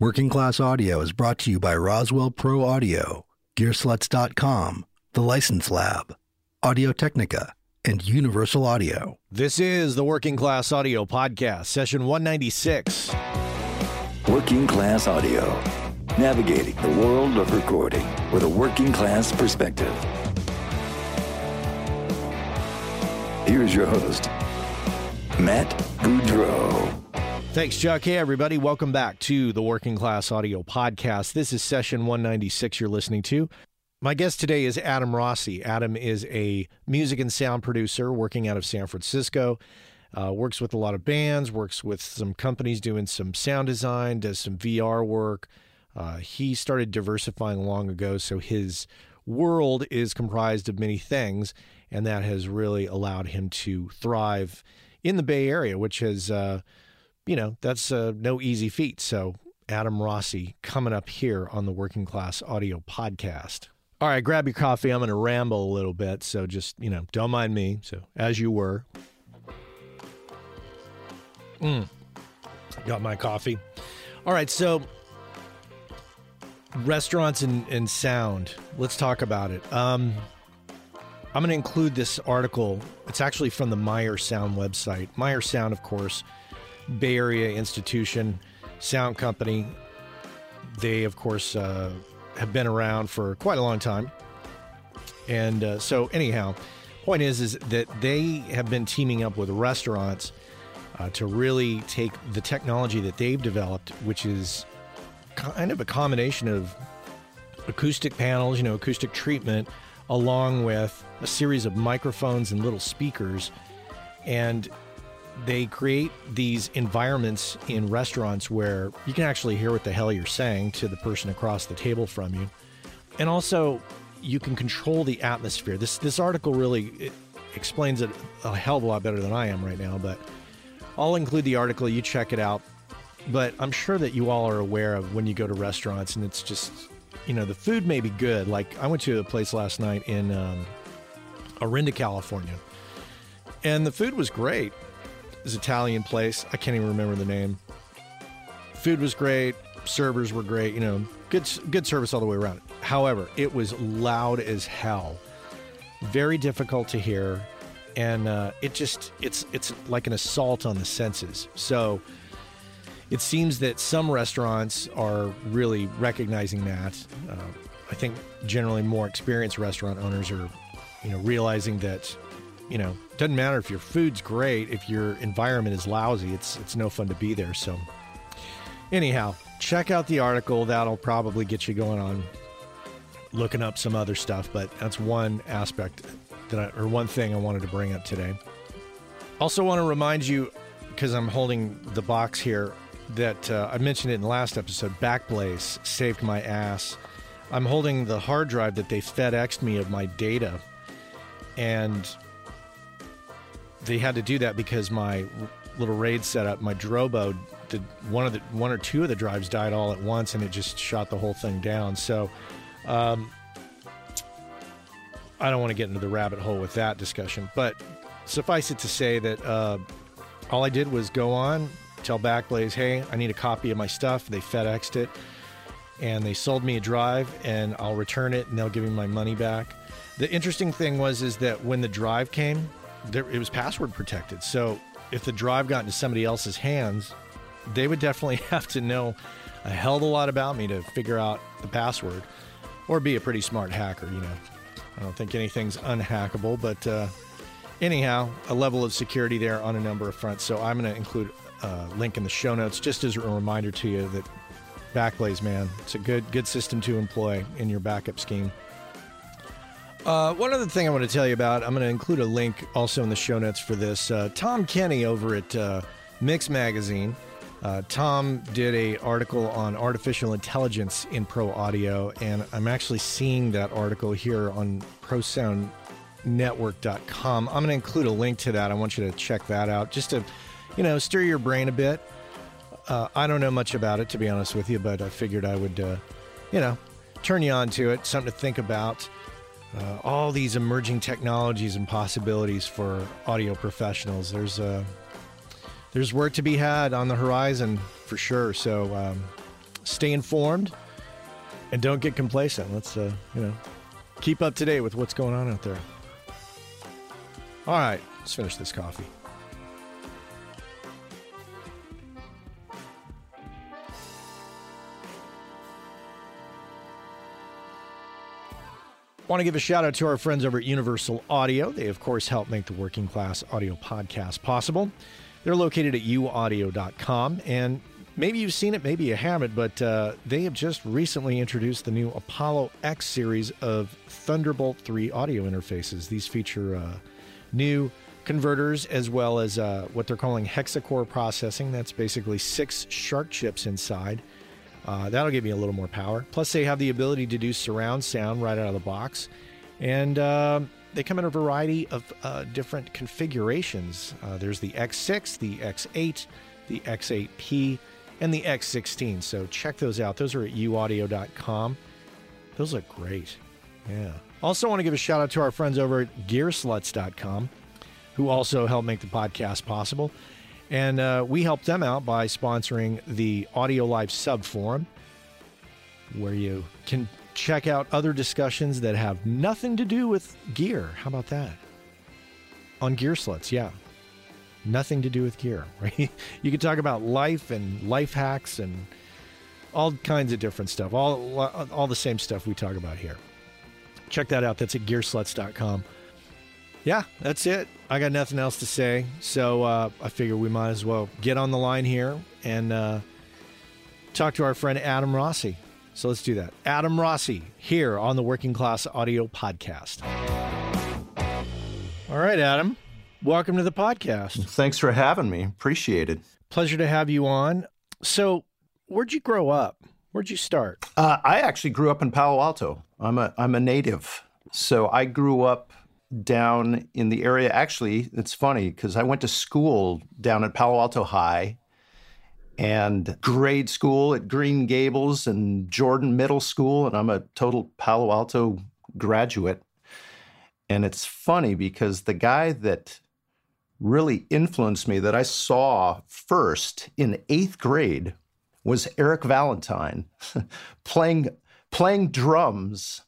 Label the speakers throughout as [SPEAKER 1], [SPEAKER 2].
[SPEAKER 1] Working Class Audio is brought to you by Roswell Pro Audio, Gearsluts.com, The License Lab, Audio Technica, and Universal Audio.
[SPEAKER 2] This is the Working Class Audio Podcast, session 196.
[SPEAKER 3] Working Class Audio, navigating the world of recording with a working class perspective. Here's your host, Matt Boudreau.
[SPEAKER 2] Thanks, Chuck. Hey, everybody. Welcome back to the Working Class Audio Podcast. This is session 196 you're listening to. My guest today is Adam Rossi. Adam is a music and sound producer working out of San Francisco. Uh, works with a lot of bands, works with some companies doing some sound design, does some VR work. Uh, he started diversifying long ago, so his world is comprised of many things, and that has really allowed him to thrive in the Bay Area, which has. Uh, you know, that's uh, no easy feat. So, Adam Rossi coming up here on the Working Class Audio Podcast. All right, grab your coffee. I'm going to ramble a little bit. So, just, you know, don't mind me. So, as you were. Mm. Got my coffee. All right, so restaurants and, and sound. Let's talk about it. Um, I'm going to include this article. It's actually from the Meyer Sound website. Meyer Sound, of course, Bay Area institution, sound company. They, of course, uh, have been around for quite a long time. And uh, so, anyhow, point is, is that they have been teaming up with restaurants uh, to really take the technology that they've developed, which is kind of a combination of acoustic panels, you know, acoustic treatment, along with a series of microphones and little speakers. And they create these environments in restaurants where you can actually hear what the hell you're saying to the person across the table from you. And also, you can control the atmosphere. This this article really explains it a hell of a lot better than I am right now, but I'll include the article, you check it out. But I'm sure that you all are aware of when you go to restaurants and it's just, you know, the food may be good. Like I went to a place last night in um, Orinda, California, and the food was great this Italian place. I can't even remember the name. Food was great, servers were great, you know, good good service all the way around. However, it was loud as hell. Very difficult to hear and uh, it just it's it's like an assault on the senses. So it seems that some restaurants are really recognizing that. Uh, I think generally more experienced restaurant owners are, you know, realizing that you know, doesn't matter if your food's great, if your environment is lousy, it's it's no fun to be there. So anyhow, check out the article. That'll probably get you going on looking up some other stuff, but that's one aspect that I, or one thing I wanted to bring up today. Also want to remind you because I'm holding the box here that uh, I mentioned it in the last episode. Backblaze saved my ass. I'm holding the hard drive that they FedExed me of my data, and they had to do that because my little raid setup, my Drobo, did one of the one or two of the drives died all at once, and it just shot the whole thing down. So, um, I don't want to get into the rabbit hole with that discussion, but suffice it to say that uh, all I did was go on, tell Backblaze, hey, I need a copy of my stuff. They FedExed it, and they sold me a drive, and I'll return it, and they'll give me my money back. The interesting thing was is that when the drive came, there, it was password protected. So if the drive got into somebody else's hands, they would definitely have to know a hell of a lot about me to figure out the password or be a pretty smart hacker, you know. I don't think anything's unhackable, but uh, anyhow, a level of security there on a number of fronts. So I'm going to include a link in the show notes just as a reminder to you that Backblaze, man, it's a good good system to employ in your backup scheme. Uh, one other thing I want to tell you about, I'm going to include a link also in the show notes for this. Uh, Tom Kenny over at uh, Mix Magazine. Uh, Tom did a article on artificial intelligence in pro audio, and I'm actually seeing that article here on ProSoundNetwork.com. I'm going to include a link to that. I want you to check that out, just to, you know, stir your brain a bit. Uh, I don't know much about it, to be honest with you, but I figured I would, uh, you know, turn you on to it, something to think about uh, all these emerging technologies and possibilities for audio professionals. There's uh, there's work to be had on the horizon for sure. So um, stay informed, and don't get complacent. Let's, uh, you know, keep up to date with what's going on out there. All right, let's finish this coffee. Want to give a shout out to our friends over at Universal Audio. They, of course, help make the Working Class Audio podcast possible. They're located at uaudio.com. And maybe you've seen it, maybe you haven't, but uh, they have just recently introduced the new Apollo X series of Thunderbolt 3 audio interfaces. These feature uh, new converters as well as uh, what they're calling hexacore processing. That's basically six SHARC chips inside uh, that'll give me a little more power. Plus, they have the ability to do surround sound right out of the box. And uh, they come in a variety of uh, different configurations. Uh, there's the X6, the X8, the X8P, and the X16. So check those out. Those are at uaudio.com. Those look great. Yeah. Also, want to give a shout out to our friends over at gearsluts.com who also help make the podcast possible. And uh, we help them out by sponsoring the Audio Life sub forum, where you can check out other discussions that have nothing to do with gear. How about that? On Gear Gearsluts, yeah. Nothing to do with gear, right? You can talk about life and life hacks and all kinds of different stuff. All all the same stuff we talk about here. Check that out. That's at gearsluts.com. Yeah, that's it. I got nothing else to say. So uh, I figure we might as well get on the line here and uh, talk to our friend Adam Rossi. So let's do that. Adam Rossi here on the Working Class Audio Podcast. All right, Adam. Welcome to the podcast.
[SPEAKER 4] Thanks for having me. Appreciate it.
[SPEAKER 2] Pleasure to have you on. So, where'd you grow up? Where'd you start?
[SPEAKER 4] Uh, I actually grew up in Palo Alto. I'm a I'm a native, so I grew up down in the area. Actually, it's funny because I went to school down at Palo Alto High and grade school at Green Gables and Jordan Middle School, and I'm a total Palo Alto graduate. And it's funny because the guy that really influenced me that I saw first in eighth grade was Eric Valentine playing playing drums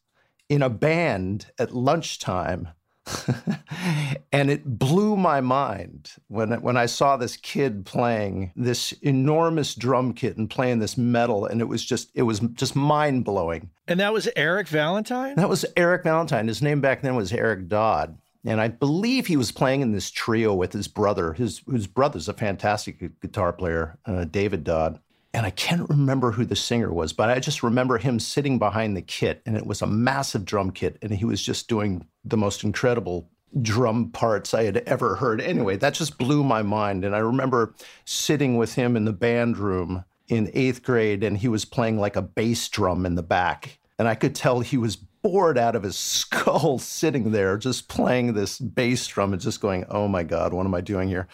[SPEAKER 4] in a band at lunchtime and it blew my mind when when I saw this kid playing this enormous drum kit and playing this metal, and it was just it was just mind blowing.
[SPEAKER 2] And that was Eric Valentine.
[SPEAKER 4] That was Eric Valentine. His name back then was Eric Dodd, and I believe he was playing in this trio with his brother. His whose brother's a fantastic guitar player, uh, David Dodd and I can't remember who the singer was, but I just remember him sitting behind the kit, and it was a massive drum kit, and he was just doing the most incredible drum parts I had ever heard. Anyway, that just blew my mind. And I remember sitting with him in the band room in eighth grade, and he was playing like a bass drum in the back. And I could tell he was bored out of his skull sitting there, just playing this bass drum and just going, oh my God, what am I doing here?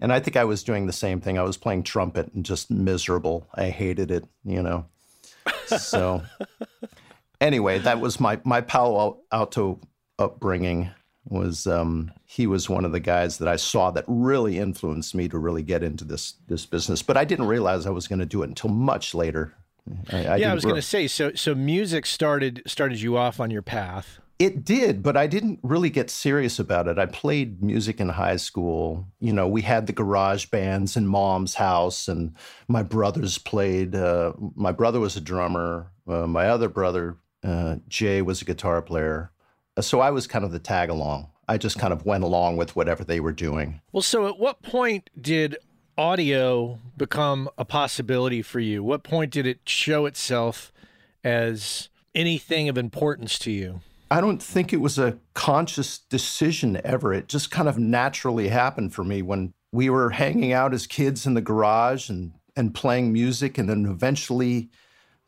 [SPEAKER 4] And I think I was doing the same thing. I was playing trumpet and just miserable. I hated it, you know. So anyway, that was my my Palo Alto upbringing. Was um, he was one of the guys that I saw that really influenced me to really get into this this business. But I didn't realize I was going to do it until much later.
[SPEAKER 2] I, I yeah, I was going to say so. So music started started you off on your path.
[SPEAKER 4] It did, but I didn't really get serious about it. I played music in high school. You know, we had the garage bands in mom's house, and my brothers played. Uh, my brother was a drummer. Uh, my other brother, uh, Jay, was a guitar player. So I was kind of the tag along. I just kind of went along with whatever they were doing.
[SPEAKER 2] Well, so at what point did audio become a possibility for you? What point did it show itself as anything of importance to you?
[SPEAKER 4] I don't think it was a conscious decision ever. It just kind of naturally happened for me when we were hanging out as kids in the garage and, and playing music. And then eventually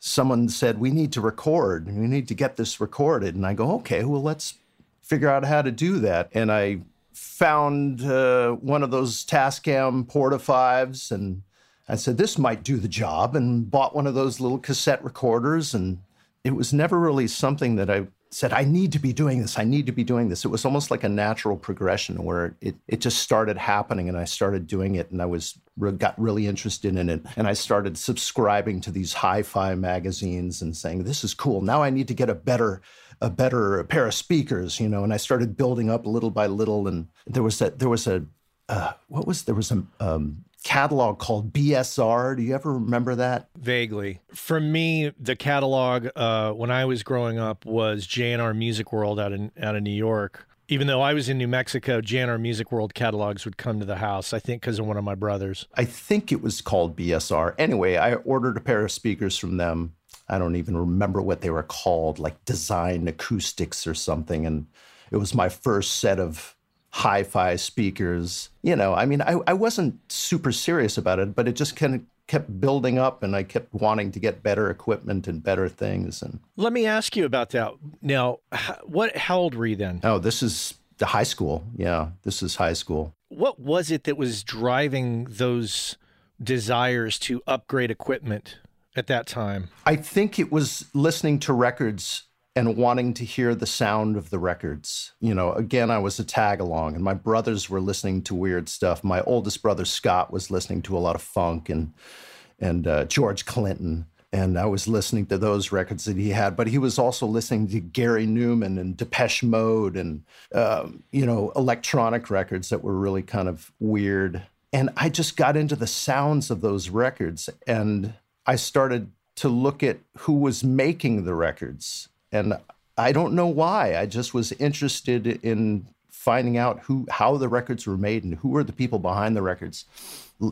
[SPEAKER 4] someone said, We need to record. We need to get this recorded. And I go, Okay, well, let's figure out how to do that. And I found uh, one of those Tascam Porta 5s and I said, This might do the job. And bought one of those little cassette recorders. And it was never really something that I said, I need to be doing this. I need to be doing this. It was almost like a natural progression where it, it just started happening and I started doing it and I was got really interested in it. And I started subscribing to these hi-fi magazines and saying, this is cool. Now I need to get a better a better pair of speakers, you know, and I started building up little by little. And there was a there was a uh, what was there was a um, catalog called BSR. Do you ever remember that?
[SPEAKER 2] Vaguely. For me, the catalog uh, when I was growing up was J&R Music World out in out of New York. Even though I was in New Mexico, J&R Music World catalogs would come to the house. I think because of one of my brothers.
[SPEAKER 4] I think it was called BSR. Anyway, I ordered a pair of speakers from them I don't even remember what they were called, like Design Acoustics or something. And it was my first set of hi fi speakers. You know, I mean, I, I wasn't super serious about it, but it just kind of kept building up and I kept wanting to get better equipment and better things. And
[SPEAKER 2] let me ask you about that. Now, what, how old were you then?
[SPEAKER 4] Oh, this is the high school. Yeah, this is high school.
[SPEAKER 2] What was it that was driving those desires to upgrade equipment? at that time?
[SPEAKER 4] I think it was listening to records and wanting to hear the sound of the records. You know, again, I was a tag along, and my brothers were listening to weird stuff. My oldest brother Scott was listening to a lot of funk and and uh, George Clinton, and I was listening to those records that he had. But he was also listening to Gary Numan and Depeche Mode, and um, you know, electronic records that were really kind of weird. And I just got into the sounds of those records, and I started to look at who was making the records. And I don't know why. I just was interested in finding out who how the records were made and who were the people behind the records.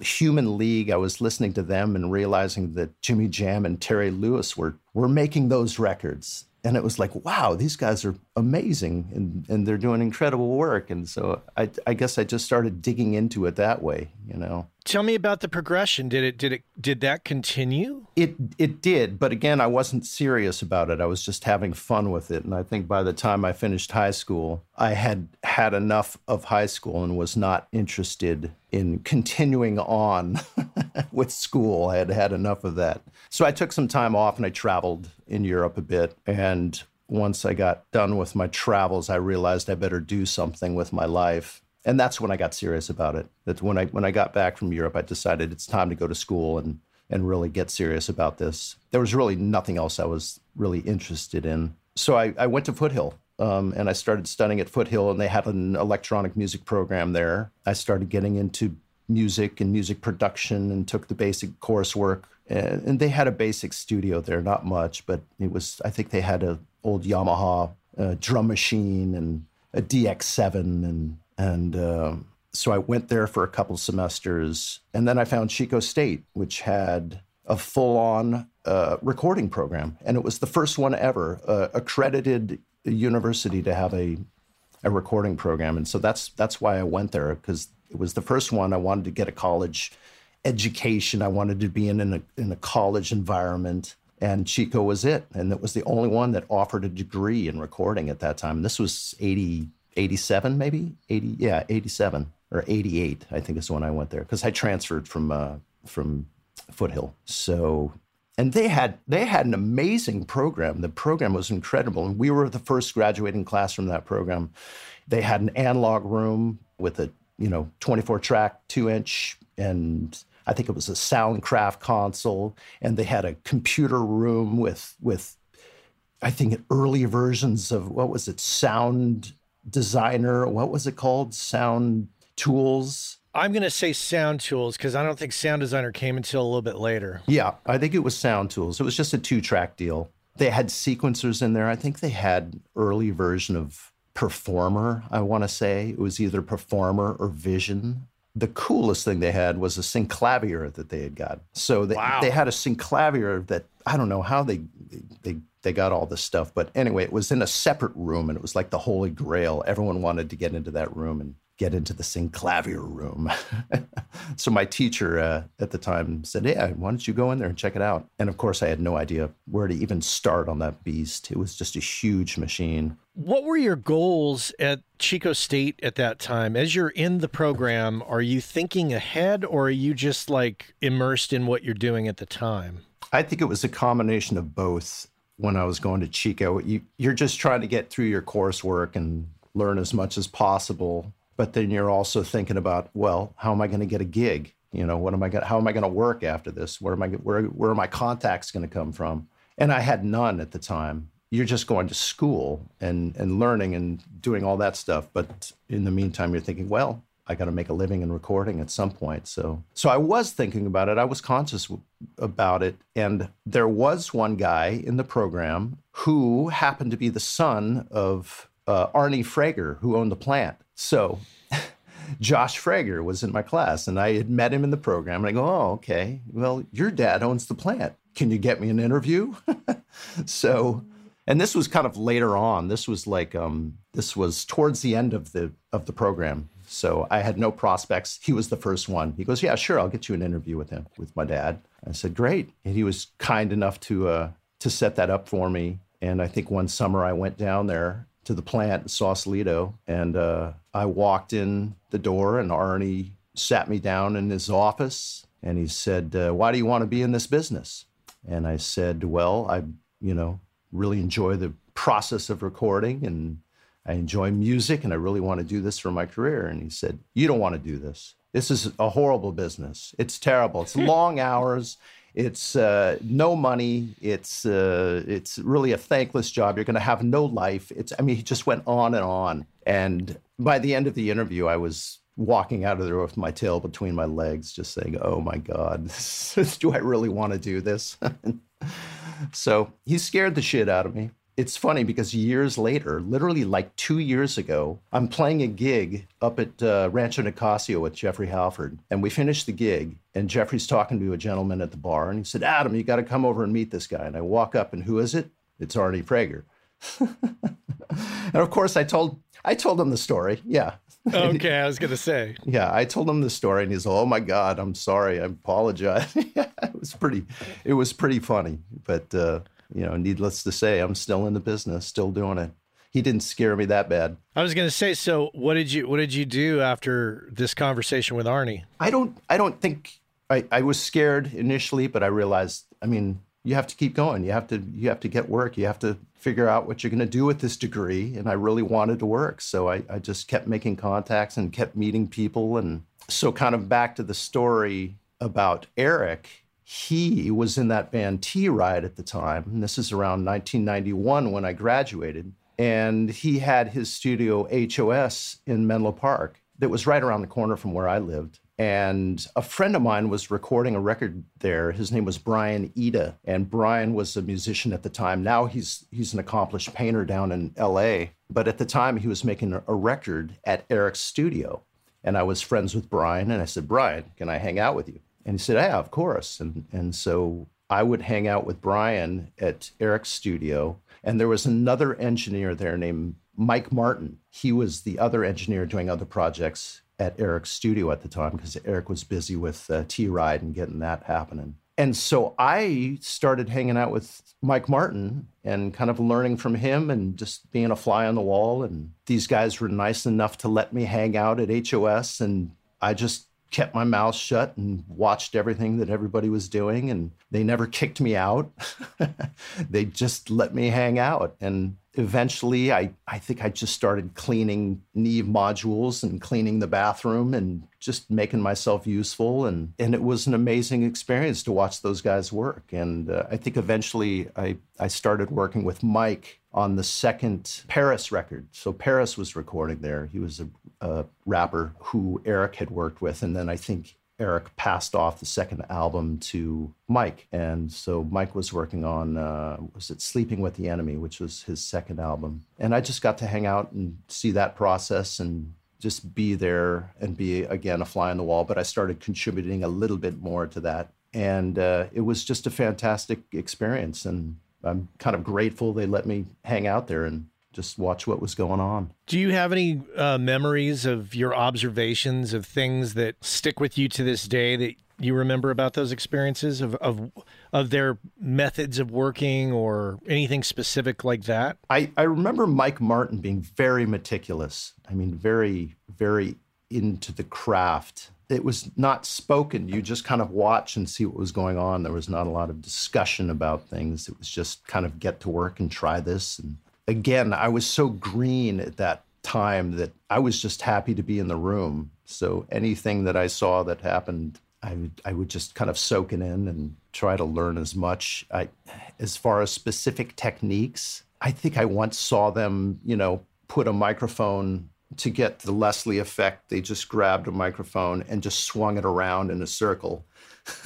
[SPEAKER 4] Human League, I was listening to them and realizing that Jimmy Jam and Terry Lewis were were making those records and it was like, wow, these guys are amazing and, and they're doing incredible work. And so I, I guess I just started digging into it that way, you know.
[SPEAKER 2] Tell me about the progression. Did it did it did that continue?
[SPEAKER 4] It it did, but again, I wasn't serious about it. I was just having fun with it. And I think by the time I finished high school, I had had enough of high school and was not interested in continuing on with school. I had had enough of that. So I took some time off and I traveled in Europe a bit. And once I got done with my travels, I realized I better do something with my life. And that's when I got serious about it. That when I when I got back from Europe, I decided it's time to go to school and and really get serious about this. There was really nothing else I was really interested in. So I, I went to Foothill um, and I started studying at Foothill, and they had an electronic music program there. I started getting into music and music production and took the basic coursework. And, and they had a basic studio there, not much, but it was, I think they had a old Yamaha uh, drum machine and a DX7 and and uh, so I went there for a couple semesters, and then I found Chico State, which had a full-on uh, recording program, and it was the first one ever uh, accredited university to have a a recording program, and so that's that's why I went there because it was the first one. I wanted to get a college education. I wanted to be in, in a in a college environment, and Chico was it. And it was the only one that offered a degree in recording at that time. This was 80, 87, maybe 80, yeah, 87 or 88. I think is when I went there because I transferred from uh, from Foothill. So and they had they had an amazing program. The program was incredible, and we were the first graduating class from that program. They had an analog room with a you know 24 track, two inch, and I think it was a Soundcraft console, and they had a computer room with with I think early versions of what was it, Sound Designer, what was it called, Sound Tools
[SPEAKER 2] I'm going to say Sound Tools because I don't think Sound Designer came until a little bit later.
[SPEAKER 4] Yeah, I think it was Sound Tools. It was just a two track deal. They had sequencers in there. I think they had early version of Performer, I want to say. It was either Performer or Vision. The coolest thing they had was a synclavier that they had got. So they, wow. they had a synclavier that I don't know how they they they got all this stuff, but anyway, it was in a separate room and it was like the holy grail. Everyone wanted to get into that room and get into the synclavier room. so my teacher uh, at the time said, "Yeah, why don't you go in there and check it out?" And of course, I had no idea where to even start on that beast. It was just a huge machine.
[SPEAKER 2] What were your goals at Chico State at that time? As you're in the program, are you thinking ahead or are you just like immersed in what you're doing at the time?
[SPEAKER 4] I think it was a combination of both when I was going to Chico. You, you're just trying to get through your coursework and learn as much as possible. But then you're also thinking about, well, how am I going to get a gig? You know, what am I going? How am I going to work after this? Where am I? Where where are my contacts going to come from? And I had none at the time. You're just going to school and and learning and doing all that stuff. But in the meantime, you're thinking, well, I got to make a living in recording at some point. So, so I was thinking about it. I was conscious about it, and there was one guy in the program who happened to be the son of uh, Arnie Frager, who owned the plant. So, Josh Frager was in my class, and I had met him in the program. And I go, "Oh, okay. Well, your dad owns the plant. Can you get me an interview?" so and this was kind of later on. This was like um, this was towards the end of the of the program. So I had no prospects. He was the first one. He goes, "Yeah, sure, I'll get you an interview with him with my dad." I said, "Great," and he was kind enough to uh, to set that up for me. And I think one summer I went down there to the plant in Sausalito, and uh, I walked in the door, and Arnie sat me down in his office, and he said, uh, "Why do you want to be in this business?" And I said, "Well, I, you know, really enjoy the process of recording and I enjoy music and I really want to do this for my career. And he said, You don't want to do this. This is a horrible business. It's terrible. It's long hours. It's uh, no money. It's uh, it's really a thankless job. You're going to have no life. It's I mean, he just went on and on. And by the end of the interview, I was walking out of there with my tail between my legs, just saying, "Oh my God, do I really want to do this?" so he scared the shit out of me. It's funny because years later, literally like two years ago, I'm playing a gig up at uh, Rancho Nicasio with Jeffrey Halford. And we finished the gig, and Jeffrey's talking to a gentleman at the bar. And he said, Adam, you got to come over and meet this guy. And I walk up, and who is it? It's Arnie Frager. and of course, I told I told him the story. Yeah.
[SPEAKER 2] Okay, I was gonna say.
[SPEAKER 4] Yeah, I told him the story, and he's, "Oh my God, I'm sorry. I apologize." it was pretty, it was pretty funny, but uh, you know, needless to say, I'm still in the business, still doing it. He didn't scare me that bad.
[SPEAKER 2] I was gonna say. So, what did you what did you do after this conversation with Arnie?
[SPEAKER 4] I don't, I don't think I, I was scared initially, but I realized, I mean, you have to keep going. You have to you have to get work. You have to figure out what you're going to do with this degree. And I really wanted to work, so I, I just kept making contacts and kept meeting people. And so, kind of back to the story about Eric. He was in that band T Ride at the time. And this is around 1991 when I graduated. And he had his studio HOS in Menlo Park that was right around the corner from where I lived. And a friend of mine was recording a record there. His name was Brian Ida, and Brian was a musician at the time. Now he's he's an accomplished painter down in L.A. But at the time, he was making a record at Eric's studio, and I was friends with Brian. And I said, Brian, can I hang out with you? And he said, Yeah, of course. And and so I would hang out with Brian at Eric's studio, and there was another engineer there named Mike Martin. He was the other engineer doing other projects at Eric's studio at the time because Eric was busy with uh, T Ride and getting that happening. And so I started hanging out with Mike Martin and kind of learning from him and just being a fly on the wall. And these guys were nice enough to let me hang out at HOS. And I just kept my mouth shut and watched everything that everybody was doing and they never kicked me out. They just let me hang out. And eventually I, I think i just started cleaning neve modules and cleaning the bathroom and just making myself useful. And, and it was an amazing experience to watch those guys work. And uh, i think eventually I, I started working with mike on the second Paris record. So Paris was recording there. He was a, a, rapper who Eric had worked with, and then I think Eric passed off the second album to Mike, and so Mike was working on uh, was it Sleeping with the Enemy, which was his second album, and I just got to hang out and see that process and just be there and be again a fly on the wall. But I started contributing a little bit more to that, and uh, it was just a fantastic experience and I'm kind of grateful they let me hang out there and just watch what was going on.
[SPEAKER 2] Do you have any uh, memories of your observations of things that stick with you to this day that you remember about those experiences of of of their methods of working or anything specific like that?
[SPEAKER 4] I, I remember Mike Martin being very meticulous. I mean, very, very into the craft it was not spoken. You just kind of watch and see what was going on. There was not a lot of discussion about things. It was just kind of get to work and try this. And again, I was so green at that time that I was just happy to be in the room. So anything that I saw that happened, I would I would just kind of soak it in and try to learn as much. I, as far as specific techniques, I think I once saw them, you know, put a microphone to get the Leslie effect, they just grabbed a microphone and just swung it around in a circle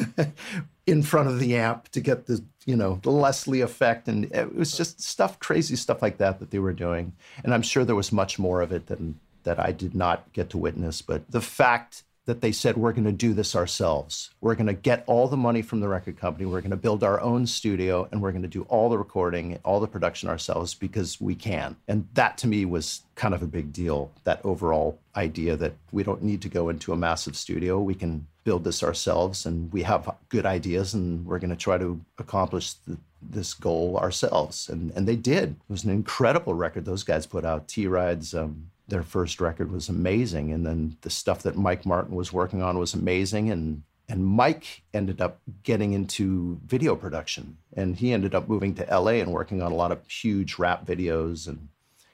[SPEAKER 4] in front of the amp to get the, you know, the Leslie effect. And it was just stuff, crazy stuff like that that they were doing. And I'm sure there was much more of it than that I did not get to witness. But the fact that they said, we're going to do this ourselves. We're going to get all the money from the record company. We're going to build our own studio and we're going to do all the recording, all the production ourselves because we can. And that to me was kind of a big deal. That overall idea that we don't need to go into a massive studio. We can build this ourselves and we have good ideas and we're going to try to accomplish the, this goal ourselves. And, and they did. It was an incredible record those guys put out. T Ride's um, their first record was amazing and then the stuff that mike martin was working on was amazing and and mike ended up getting into video production and he ended up moving to la and working on a lot of huge rap videos and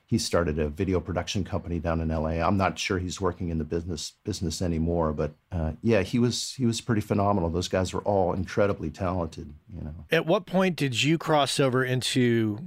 [SPEAKER 4] he started a video production company down in la i'm not sure he's working in the business business anymore but uh, yeah he was he was pretty phenomenal. Those guys were all incredibly talented you know.
[SPEAKER 2] At what point did you cross over into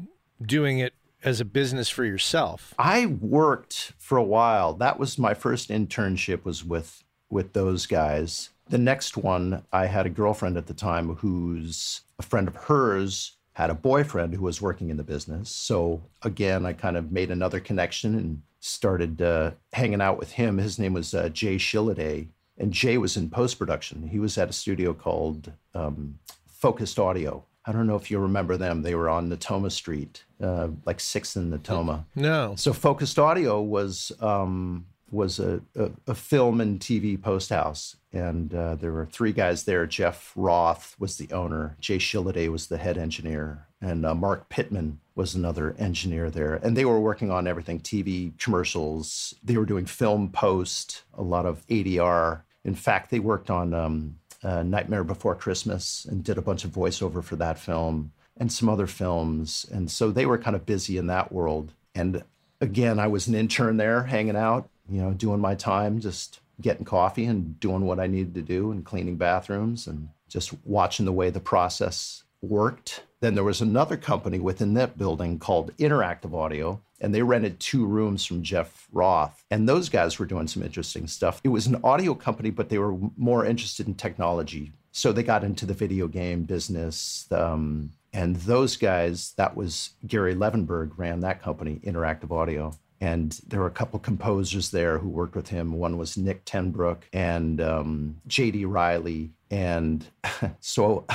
[SPEAKER 2] doing it as a business for yourself?
[SPEAKER 4] I worked for a while. That was my first internship was with with those guys. The next one, I had a girlfriend at the time who's a friend of hers had a boyfriend who was working in the business. So again, I kind of made another connection and started uh, hanging out with him. His name was uh, Jay Shilliday, and Jay was in post production. He was at a studio called um, Focused Audio I don't know if you remember them. They were on Natoma Street, uh, like Sixth and Natoma.
[SPEAKER 2] No.
[SPEAKER 4] So Focused Audio was um, was a, a, a, film and TV post house, and uh, there were three guys there. Jeff Roth was the owner. Jay Shilliday was the head engineer, and uh, Mark Pittman was another engineer there. And they were working on everything: TV commercials. They were doing film post, a lot of ADR. In fact, they worked on um, uh, Nightmare Before Christmas and did a bunch of voiceover for that film and some other films. And so they were kind of busy in that world. And again, I was an intern there hanging out, you know, doing my time, just getting coffee and doing what I needed to do and cleaning bathrooms and just watching the way the process worked. Then there was another company within that building called Interactive Audio, and they rented two rooms from Jeff Roth. And those guys were doing some interesting stuff. It was an audio company, but they were more interested in technology. So they got into the video game business. Um, and those guys, that was Gary Levenberg ran that company, Interactive Audio. And there were a couple composers there who worked with him. One was Nick Tenbrook and um, J.D. Riley. And so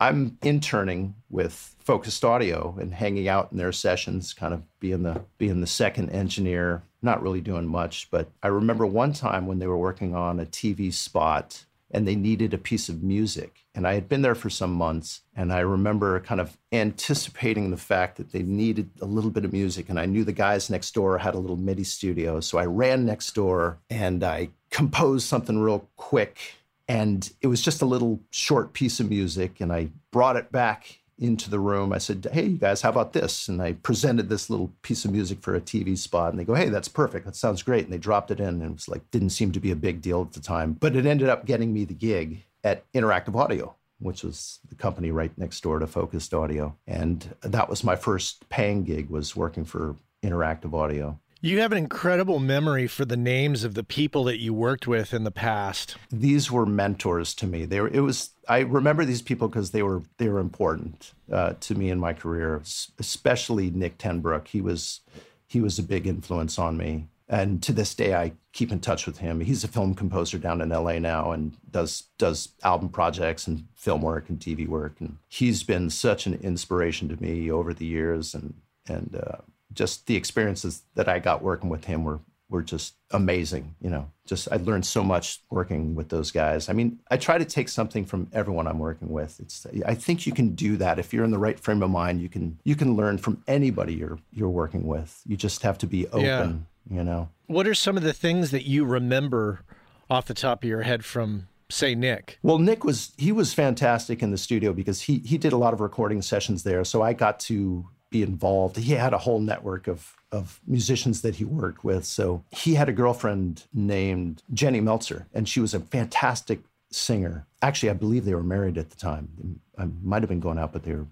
[SPEAKER 4] I'm interning with Focused Audio and hanging out in their sessions, kind of being the being the second engineer, not really doing much. But I remember one time when they were working on a TV spot and they needed a piece of music. And I had been there for some months, and I remember kind of anticipating the fact that they needed a little bit of music. And I knew the guys next door had a little MIDI studio. So I ran next door and I composed something real quick and it was just a little short piece of music. And I brought it back into the room. I said, Hey, you guys, how about this? And I presented this little piece of music for a TV spot. And they go, Hey, that's perfect. That sounds great. And they dropped it in. And it was like, didn't seem to be a big deal at the time. But it ended up getting me the gig at Interactive Audio, which was the company right next door to Focused Audio. And that was my first paying gig was working for Interactive Audio.
[SPEAKER 2] You have an incredible memory for the names of the people that you worked with in the past.
[SPEAKER 4] These were mentors to me. They were. It was. I remember these people because they were. They were important uh, to me in my career. Especially Nick Tenbrook. He was. He was a big influence on me. And to this day, I keep in touch with him. He's a film composer down in LA now and does does album projects and film work and TV work. And he's been such an inspiration to me over the years. And and uh, just the experiences that I got working with him were were just amazing. You know, just I learned so much working with those guys. I mean, I try to take something from everyone I'm working with. It's I think you can do that if you're in the right frame of mind. You can you can learn from anybody you're you're working with. You just have to be open. Yeah. You know.
[SPEAKER 2] What are some of the things that you remember off the top of your head from say Nick?
[SPEAKER 4] Well, Nick was he was fantastic in the studio because he he did a lot of recording sessions there. So I got to be involved. He had a whole network of of musicians that he worked with. So he had a girlfriend named Jenny Meltzer, and she was a fantastic singer. Actually, I believe they were married at the time. I might have been going out, but they were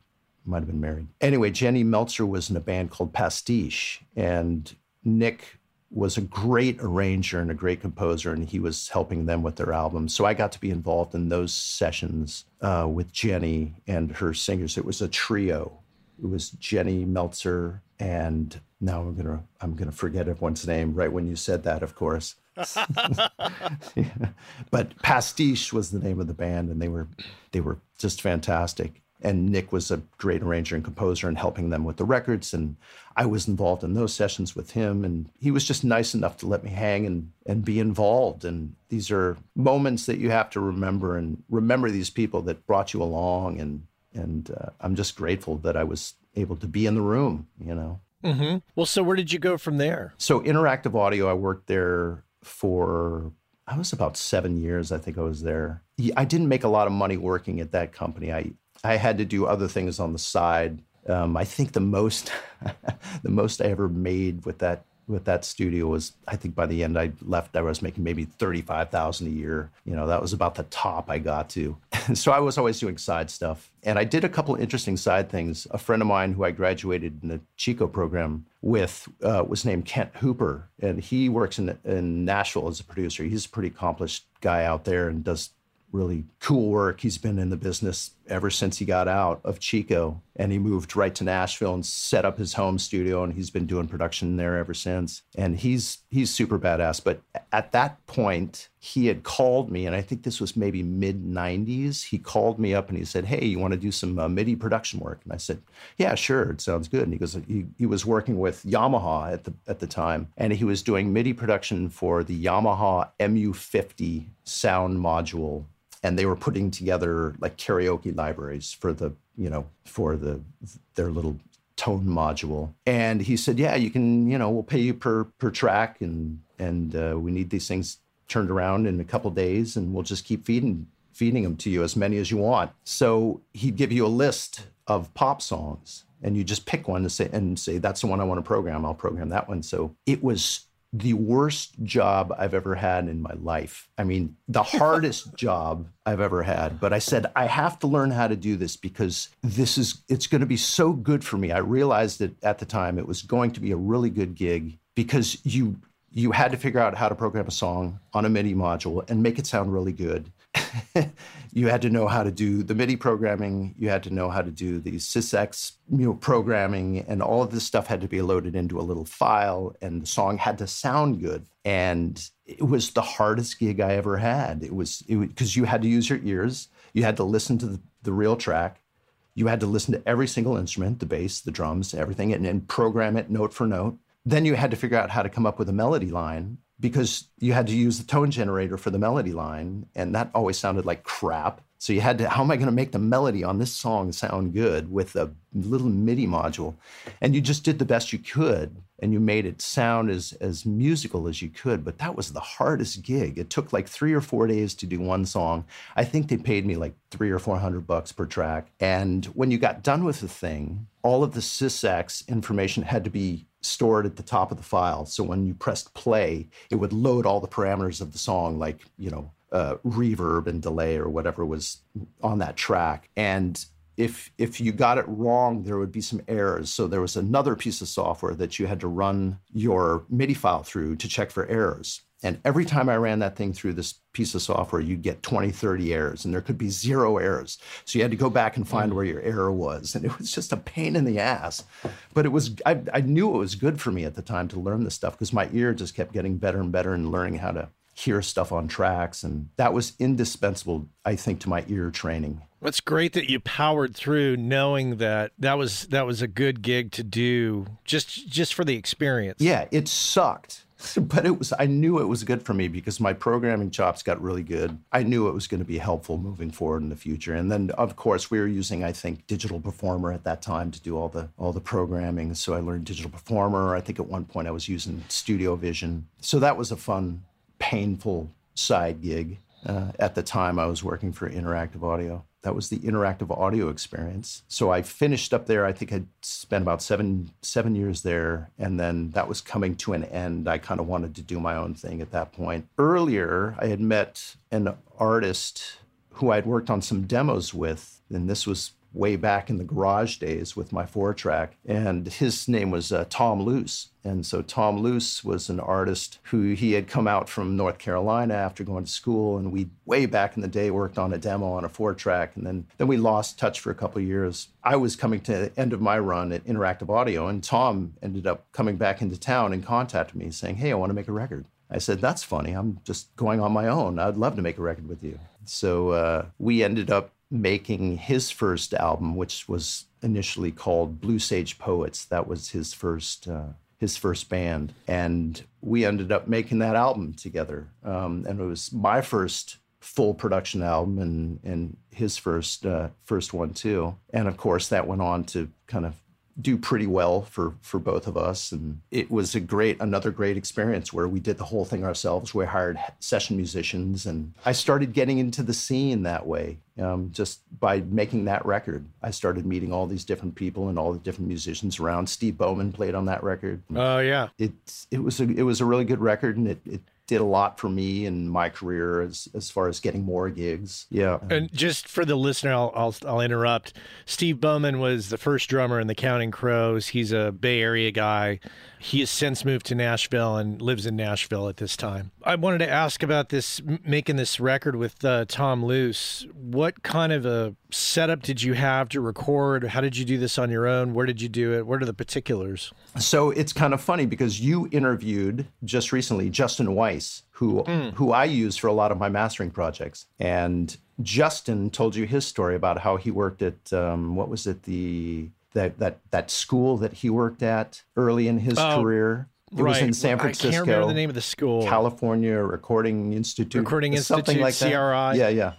[SPEAKER 4] might have been married. Anyway, Jenny Meltzer was in a band called Pastiche, and Nick was a great arranger and a great composer, and he was helping them with their albums. So I got to be involved in those sessions uh, with Jenny and her singers. It was a trio. It was Jenny Meltzer, and now I'm gonna I'm gonna forget everyone's name right when you said that, of course. yeah. But Pastiche was the name of the band, and they were they were just fantastic and Nick was a great arranger and composer and helping them with the records. And I was involved in those sessions with him. And he was just nice enough to let me hang and, and be involved. And these are moments that you have to remember and remember these people that brought you along. And, and uh, I'm just grateful that I was able to be in the room, you know.
[SPEAKER 2] Mm-hmm. Well, so where did you go from there?
[SPEAKER 4] So, Interactive Audio, I worked there for I was about seven years. I think I was there. I didn't make a lot of money working at that company. I I had to do other things on the side. Um, I think the most the most I ever made with that with that studio was I think by the end I left I was making maybe thirty five thousand a year. You know that was about the top I got to. so I was always doing side stuff, and I did a couple interesting side things. A friend of mine who I graduated in the Chico program with uh, was named Kent Hooper, and he works in in Nashville as a producer. He's a pretty accomplished guy out there and does really cool work. He's been in the business ever since he got out of Chico and he moved right to Nashville and set up his home studio and he's been doing production there ever since. And he's he's super badass, but at that point he had called me and I think this was maybe mid 90s. He called me up and he said, "Hey, you want to do some uh, MIDI production work?" And I said, "Yeah, sure. It sounds good." And he goes he, he was working with Yamaha at the at the time and he was doing MIDI production for the Yamaha MU50 sound module and they were putting together like karaoke libraries for the you know for the their little tone module and he said yeah you can you know we'll pay you per per track and and uh, we need these things turned around in a couple days and we'll just keep feeding feeding them to you as many as you want so he'd give you a list of pop songs and you just pick one and say and say that's the one I want to program. I'll program that one. So it was the worst job I've ever had in my life. I mean, the hardest job I've ever had. But I said, I have to learn how to do this because this is, it's going to be so good for me. I realized that at the time it was going to be a really good gig because you, you had to figure out how to program a song on a MIDI module and make it sound really good. you had to know how to do the MIDI programming. You had to know how to do the SysEx you know, programming, and all of this stuff had to be loaded into a little file, and the song had to sound good. And it was the hardest gig I ever had. It was because you had to use your ears. You had to listen to the, the real track. You had to listen to every single instrument, the bass, the drums, everything, and, and program it note for note. Then you had to figure out how to come up with a melody line because you had to use the tone generator for the melody line, and that always sounded like crap. So you had to, how am I going to make the melody on this song sound good with a little MIDI module? And you just did the best you could, and you made it sound as as musical as you could. But that was the hardest gig. It took like three or four days to do one song. I think they paid me like three or four hundred bucks per track. And when you got done with the thing, all of the SysEx information had to be stored at the top of the file. So when you pressed play, it would load all the parameters of the song, like, you know, uh, reverb and delay or whatever was on that track. And if if you got it wrong, there would be some errors. So there was another piece of software that you had to run your MIDI file through to check for errors. And every time I ran that thing through this piece of software, you'd get 20, 30 errors, and there could be zero errors. So you had to go back and find mm. where your error was. And it was just a pain in the ass. But it was, I, I knew it was good for me at the time to learn this stuff because my ear just kept getting better and better and learning how to hear stuff on tracks. And that was indispensable, I think, to my ear training.
[SPEAKER 2] It's great that you powered through knowing that that was that was a good gig to do just just for the experience.
[SPEAKER 4] Yeah, it sucked but it was i knew it was good for me because my programming chops got really good i knew it was going to be helpful moving forward in the future and then of course we were using i think digital performer at that time to do all the all the programming so i learned digital performer i think at one point i was using studio vision so that was a fun painful side gig. Uh, at the time, I was working for Interactive Audio. That was the interactive audio experience. So I finished up there. I think I'd spent about seven seven years there, and then that was coming to an end. I kind of wanted to do my own thing at that point. Earlier, I had met an artist who I'd worked on some demos with, and this was way back in the garage days with my four track. And his name was uh, Tom Luce. And so Tom Luce was an artist who he had come out from North Carolina after going to school. And we, way back in the day, worked on a demo on a four track. And then, then we lost touch for a couple years. I was coming to the end of my run at Interactive Audio, and Tom ended up coming back into town and contacted me saying, Hey, I want to make a record. I said, That's funny. I'm just going on my own. I'd love to make a record with you. So uh, we ended up making his first album, which was initially called Blue Sage Poets. That was his first uh, his first band, and we ended up making that album together. Um, and it was my first full production album, and and his first uh, first one too. And of course, that went on to kind of do pretty well for for both of us. And it was a great another great experience where we did the whole thing ourselves. We hired session musicians and i started getting into the scene that way um, just by making that record. I started meeting all these different people and all the different musicians around. Steve bowman played on that record.
[SPEAKER 2] Oh yeah.
[SPEAKER 4] It it was a, it was a really good record and it, it did a lot for me and my career as as far as getting more gigs. Yeah.
[SPEAKER 2] And just for the listener, I'll I'll, I'll interrupt. Steve Bowman was the first drummer in the Counting Crows. He's a Bay Area guy. He has since moved to Nashville and lives in Nashville at this time. I wanted to ask about this making this record with uh, Tom Luce. What kind of a setup did you have to record? How did you do this on your own? Where did you do it? What are the particulars?
[SPEAKER 4] So it's kind of funny because you interviewed just recently Justin Weiss, who mm. who I use for a lot of my mastering projects, and Justin told you his story about how he worked at um, what was it the that that that school that he worked at early in his oh, career. It right. was in San Francisco. I
[SPEAKER 2] can't remember the name of the school.
[SPEAKER 4] California Recording Institute.
[SPEAKER 2] Recording Institute, something like that. CRI.
[SPEAKER 4] Yeah, yeah.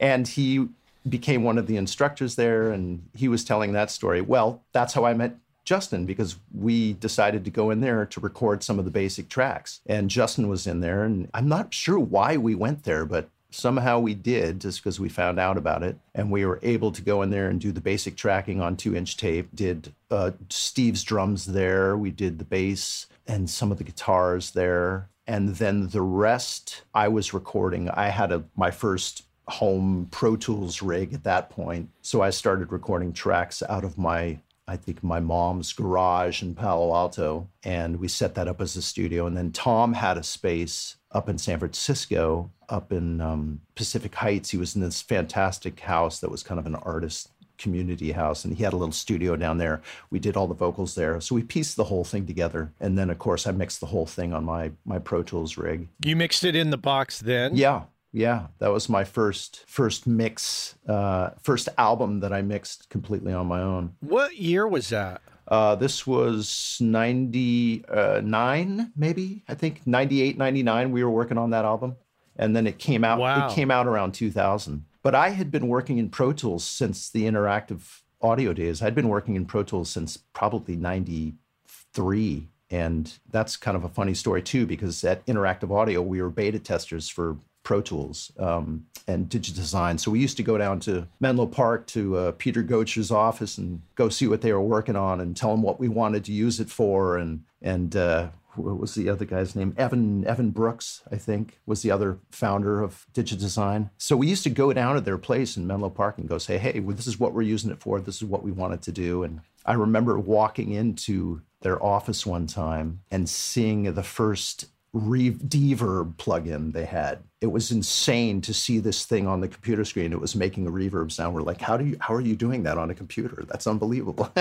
[SPEAKER 4] And he became one of the instructors there, and he was telling that story. Well, that's how I met Justin because we decided to go in there to record some of the basic tracks. And Justin was in there, and I'm not sure why we went there, but somehow we did just because we found out about it and we were able to go in there and do the basic tracking on two inch tape did uh, steve's drums there we did the bass and some of the guitars there and then the rest i was recording. I had a my first home pro tools rig at that point so i started recording tracks out of my I think my mom's garage in Palo Alto, and we set that up as a studio. And then Tom had a space up in San Francisco, up in um, Pacific Heights. He was in this fantastic house that was kind of an artist community house, and he had a little studio down there. We did all the vocals there, so we pieced the whole thing together. And then, of course, I mixed the whole thing on my my Pro Tools rig.
[SPEAKER 2] You mixed it in the box then?
[SPEAKER 4] Yeah, yeah, that was my first first mix, uh, first album that I mixed completely on my own.
[SPEAKER 2] What year was that?
[SPEAKER 4] Uh, this was 99, maybe, I think 98, 99. We were working on that album. And then it came out, wow. it came out around 2000. But I had been working in Pro Tools since the interactive audio days. I'd been working in Pro Tools since probably 93. And that's kind of a funny story too, because at Interactive Audio, we were beta testers for Pro Tools um, and Digidesign. So we used to go down to Menlo Park to uh, Peter Gotcher's office and go see what they were working on and tell them what we wanted to use it for. And and uh, what was the other guy's name? Evan Evan Brooks, I think, was the other founder of Digidesign. So we used to go down to their place in Menlo Park and go say, "Hey, well, this is what we're using it for. This is what we wanted to do." And I remember walking into their office one time and seeing the first re- reverb plugin they had. It was insane to see this thing on the computer screen. It was making a reverb sound. We're like, how do you how are you doing that on a computer? That's unbelievable.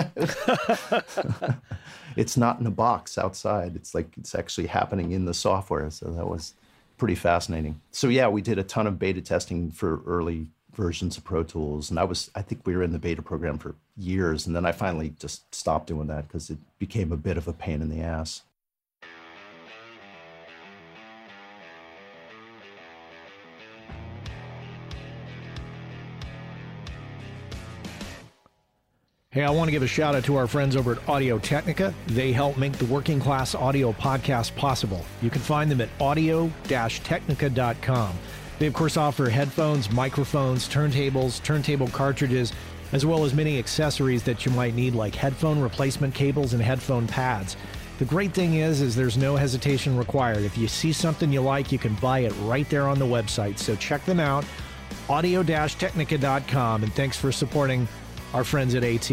[SPEAKER 4] it's not in a box outside. It's like it's actually happening in the software. So that was pretty fascinating. So yeah, we did a ton of beta testing for early versions of Pro Tools, and I was I think we were in the beta program for years, and then I finally just stopped doing that because it became a bit of a pain in the ass.
[SPEAKER 2] Hey, I want to give a shout out to our friends over at Audio Technica. They help make the working class audio podcast possible. You can find them at audio technica.com. They, of course, offer headphones, microphones, turntables, turntable cartridges, as well as many accessories that you might need, like headphone replacement cables and headphone pads. The great thing is, is there's no hesitation required. If you see something you like, you can buy it right there on the website. So check them out, audio-technica.com, and thanks for supporting our friends at AT.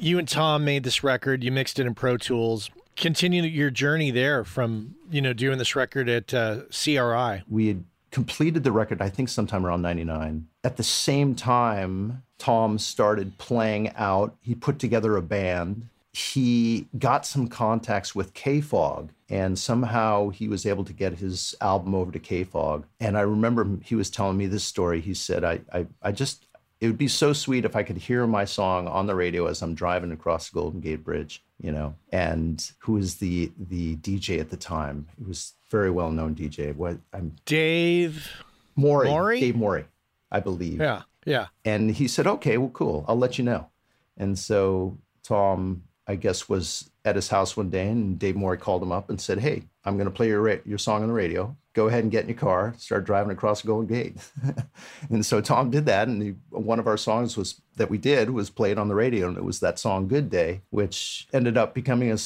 [SPEAKER 2] You and Tom made this record. You mixed it in Pro Tools. Continue your journey there from you know doing this record at uh, CRI.
[SPEAKER 4] We had completed the record, I think, sometime around '99. At the same time, Tom started playing out. He put together a band. He got some contacts with KFOG, and somehow he was able to get his album over to KFOG. And I remember he was telling me this story. He said, I, I, I just, it would be so sweet if I could hear my song on the radio as I'm driving across the Golden Gate Bridge, you know. And who was the the DJ at the time? He was very well known DJ. What I'm
[SPEAKER 2] Dave
[SPEAKER 4] Morey,
[SPEAKER 2] Morey?
[SPEAKER 4] Dave Morey, I believe.
[SPEAKER 2] Yeah, yeah.
[SPEAKER 4] And he said, "Okay, well, cool. I'll let you know." And so Tom, I guess, was at his house one day, and Dave Morey called him up and said, "Hey, I'm going to play your ra- your song on the radio. Go ahead and get in your car, start driving across the Golden Gate." and so Tom did that, and he, one of our songs was that we did was played on the radio, and it was that song "Good Day," which ended up becoming a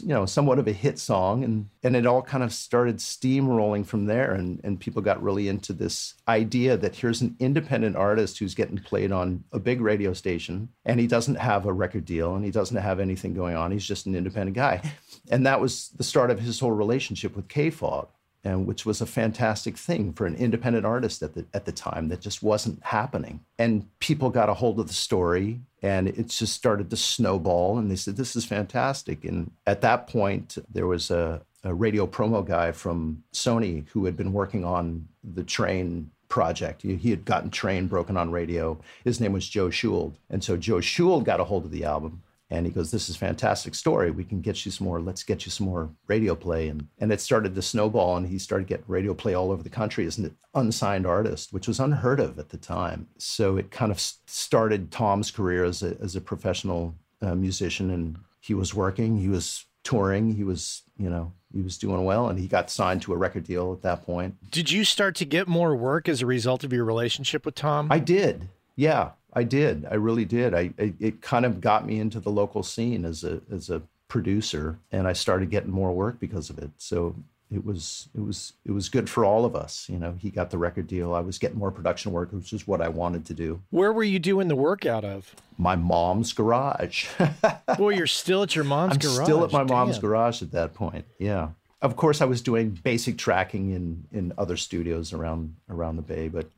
[SPEAKER 4] you know somewhat of a hit song, and and it all kind of started steamrolling from there, and and people got really into this idea that here's an independent artist who's getting played on a big radio station, and he doesn't have a record deal, and he doesn't have anything going on. He's just an independent guy, and that was the start of his whole relationship with KFOG and which was a fantastic thing for an independent artist at the at the time that just wasn't happening. And people got a hold of the story and it just started to snowball and they said this is fantastic and at that point there was a, a radio promo guy from Sony who had been working on the train project. He, he had gotten train broken on radio. His name was Joe Schuld. And so Joe Schuld got a hold of the album and he goes, "This is a fantastic story. We can get you some more. Let's get you some more radio play." And and it started to snowball, and he started getting radio play all over the country as an unsigned artist, which was unheard of at the time. So it kind of started Tom's career as a as a professional uh, musician, and he was working, he was touring, he was you know he was doing well, and he got signed to a record deal at that point.
[SPEAKER 2] Did you start to get more work as a result of your relationship with Tom?
[SPEAKER 4] I did. Yeah, I did. I really did. I, I, it kind of got me into the local scene as a as a producer, and I started getting more work because of it. So it was it was it was good for all of us. You know, he got the record deal. I was getting more production work, which is what I wanted to do.
[SPEAKER 2] Where were you doing the work out of?
[SPEAKER 4] My mom's garage.
[SPEAKER 2] Boy, you're still at your mom's
[SPEAKER 4] I'm
[SPEAKER 2] garage.
[SPEAKER 4] still at my mom's garage at that point. Yeah. Of course, I was doing basic tracking in in other studios around around the bay, but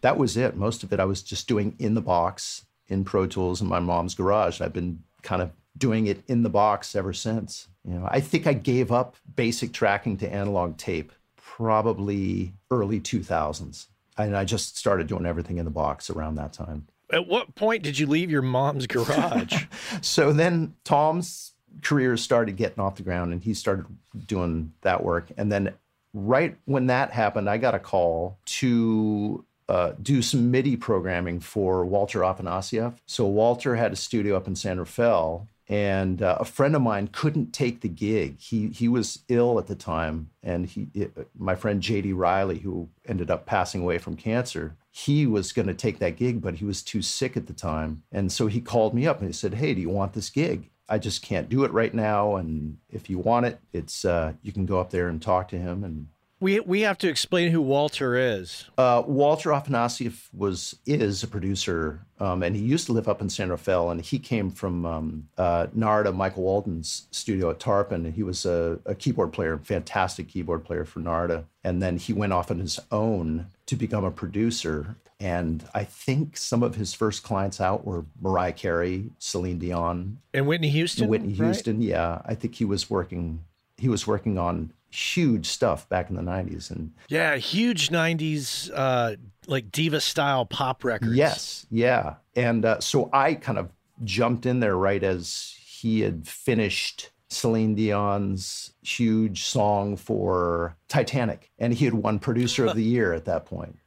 [SPEAKER 4] that was it. Most of it I was just doing in the box in Pro Tools in my mom's garage. I've been kind of doing it in the box ever since. You know, I think I gave up basic tracking to analog tape probably early 2000s. And I just started doing everything in the box around that time.
[SPEAKER 2] At what point did you leave your mom's garage?
[SPEAKER 4] So then Tom's career started getting off the ground and he started doing that work. And then right when that happened, I got a call to uh, do some MIDI programming for Walter Afanasieff. So Walter had a studio up in San Rafael, and uh, a friend of mine couldn't take the gig. He he was ill at the time, and he it, my friend J.D. Riley, who ended up passing away from cancer, he was going to take that gig, but he was too sick at the time, and so he called me up and he said, "Hey, do you want this gig?" I just can't do it right now, and if you want it, it's uh, you can go up there and talk to him and
[SPEAKER 2] we we have to explain who Walter is.
[SPEAKER 4] uh, Walter Afanasieff was is a producer, um, and he used to live up in San Rafael. And he came from um, uh, Narada, Michael Walden's studio at Tarpan. And he was a, a keyboard player, fantastic keyboard player for Narada. And then he went off on his own to become a producer. And I think some of his first clients out were Mariah Carey, Celine Dion,
[SPEAKER 2] And Whitney Houston.
[SPEAKER 4] Whitney
[SPEAKER 2] right?
[SPEAKER 4] Houston. Yeah, I think he was working. He was working on huge stuff back in the '90s, and
[SPEAKER 2] Yeah, huge '90s uh, like diva style pop records.
[SPEAKER 4] Yes, yeah. And uh, so I kind of jumped in there right as he had finished Celine Dion's huge song for Titanic, and he had won Producer of the Year at that point.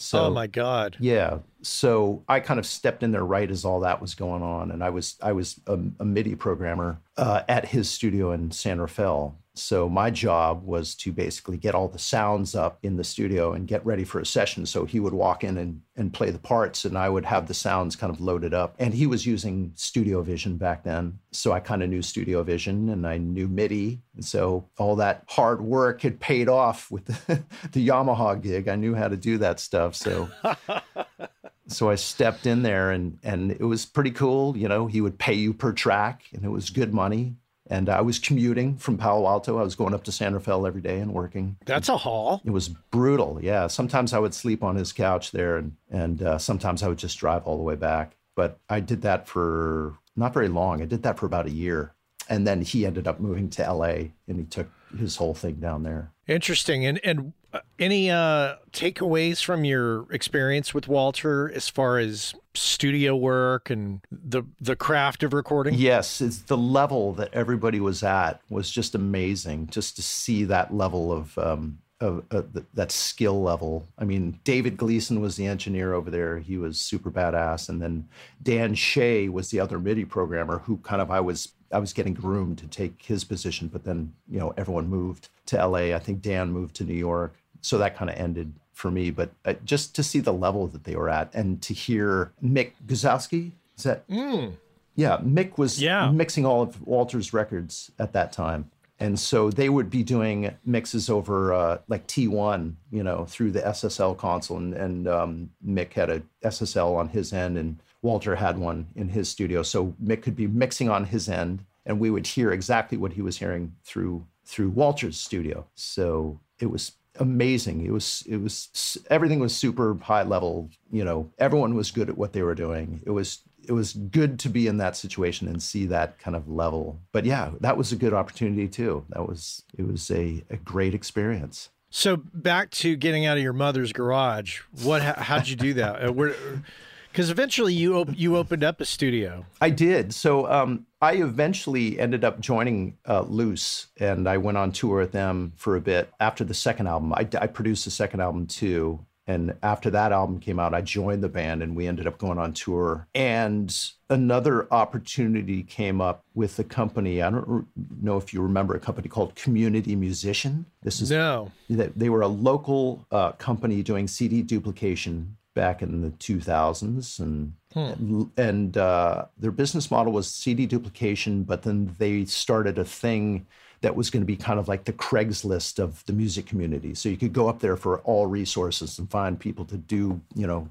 [SPEAKER 4] So,
[SPEAKER 2] oh my God.
[SPEAKER 4] Yeah. So I kind of stepped in there right as all that was going on, and I was I was a, a MIDI programmer uh, at his studio in San Rafael. So my job was to basically get all the sounds up in the studio and get ready for a session. So he would walk in and, and play the parts, and I would have the sounds kind of loaded up. And he was using Studio Vision back then. So I kind of knew Studio Vision and I knew MIDI. And so all that hard work had paid off with the, the Yamaha gig. I knew how to do that stuff. So. so I stepped in there and and it was pretty cool. You know, he would pay you per track and it was good money. And I was commuting from Palo Alto. I was going up to San Rafael every day and working.
[SPEAKER 2] That's a haul.
[SPEAKER 4] It was brutal. Yeah. Sometimes I would sleep on his couch there, and and uh, sometimes I would just drive all the way back. But I did that for not very long. I did that for about a year, and then he ended up moving to L.A. and he took his whole thing down there.
[SPEAKER 2] Interesting. And and uh, any uh, takeaways from your experience with Walter as far as studio work and the the craft of recording?
[SPEAKER 4] Yes, it's the level that everybody was at was just amazing. Just to see that level of um, of uh, th- that skill level. I mean, David Gleason was the engineer over there. He was super badass, and then Dan Shea was the other MIDI programmer who kind of I was I was getting groomed to take his position, but then you know everyone moved to LA. I think Dan moved to New York, so that kind of ended for me. But uh, just to see the level that they were at, and to hear Mick Guzauski, is that?
[SPEAKER 2] Mm.
[SPEAKER 4] Yeah, Mick was
[SPEAKER 2] Yeah.
[SPEAKER 4] mixing all of Walter's records at that time. And so they would be doing mixes over uh, like T1, you know, through the SSL console. And, and um, Mick had a SSL on his end, and Walter had one in his studio. So Mick could be mixing on his end, and we would hear exactly what he was hearing through through Walter's studio. So it was amazing. It was it was everything was super high level. You know, everyone was good at what they were doing. It was it was good to be in that situation and see that kind of level. But yeah, that was a good opportunity too. That was it was a, a great experience.
[SPEAKER 2] So back to getting out of your mother's garage. What? How, how'd you do that? Uh, where? Because eventually you op- you opened up a studio.
[SPEAKER 4] I did. So um, I eventually ended up joining uh, Luce, and I went on tour with them for a bit after the second album. I, I produced the second album too. And after that album came out, I joined the band and we ended up going on tour. And another opportunity came up with a company. I don't know if you remember a company called Community Musician. This is
[SPEAKER 2] No.
[SPEAKER 4] they they were a local uh, company doing CD duplication back in the 2000s and and uh, their business model was CD duplication but then they started a thing that was going to be kind of like the Craigslist of the music community so you could go up there for all resources and find people to do you know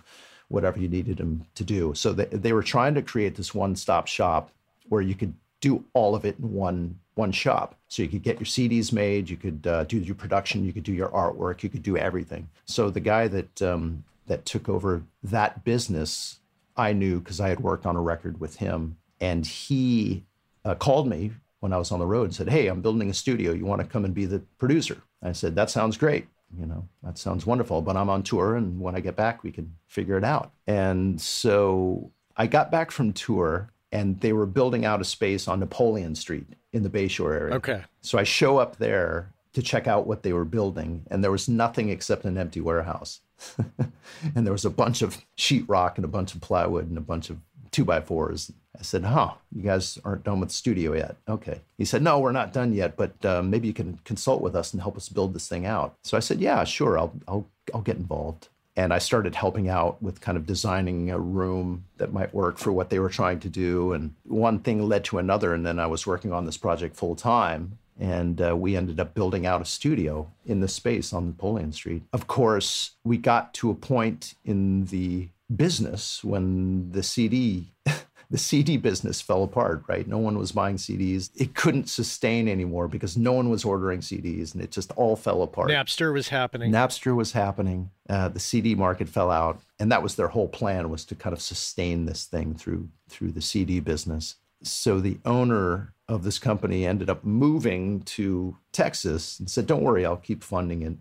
[SPEAKER 4] whatever you needed them to do so they, they were trying to create this one-stop shop where you could do all of it in one one shop. So you could get your CDs made, you could uh, do your production, you could do your artwork, you could do everything. So the guy that um, that took over that business, I knew because I had worked on a record with him, and he uh, called me when I was on the road and said, "Hey, I'm building a studio. You want to come and be the producer?" I said, "That sounds great." You know, that sounds wonderful, but I'm on tour, and when I get back, we can figure it out. And so I got back from tour, and they were building out a space on Napoleon Street in the Bayshore area.
[SPEAKER 2] Okay.
[SPEAKER 4] So I show up there to check out what they were building, and there was nothing except an empty warehouse. and there was a bunch of sheetrock and a bunch of plywood and a bunch of two by fours. I said, "Huh, you guys aren't done with the studio yet?" Okay. He said, "No, we're not done yet, but uh, maybe you can consult with us and help us build this thing out." So I said, "Yeah, sure. I'll I'll I'll get involved." And I started helping out with kind of designing a room that might work for what they were trying to do. And one thing led to another, and then I was working on this project full time. And uh, we ended up building out a studio in the space on Napoleon Street. Of course, we got to a point in the business when the CD the CD business fell apart, right? No one was buying CDs. It couldn't sustain anymore because no one was ordering CDs and it just all fell apart.
[SPEAKER 2] Napster was happening.
[SPEAKER 4] Napster was happening. Uh, the CD market fell out, and that was their whole plan was to kind of sustain this thing through through the CD business. So the owner of this company ended up moving to Texas and said, "Don't worry, I'll keep funding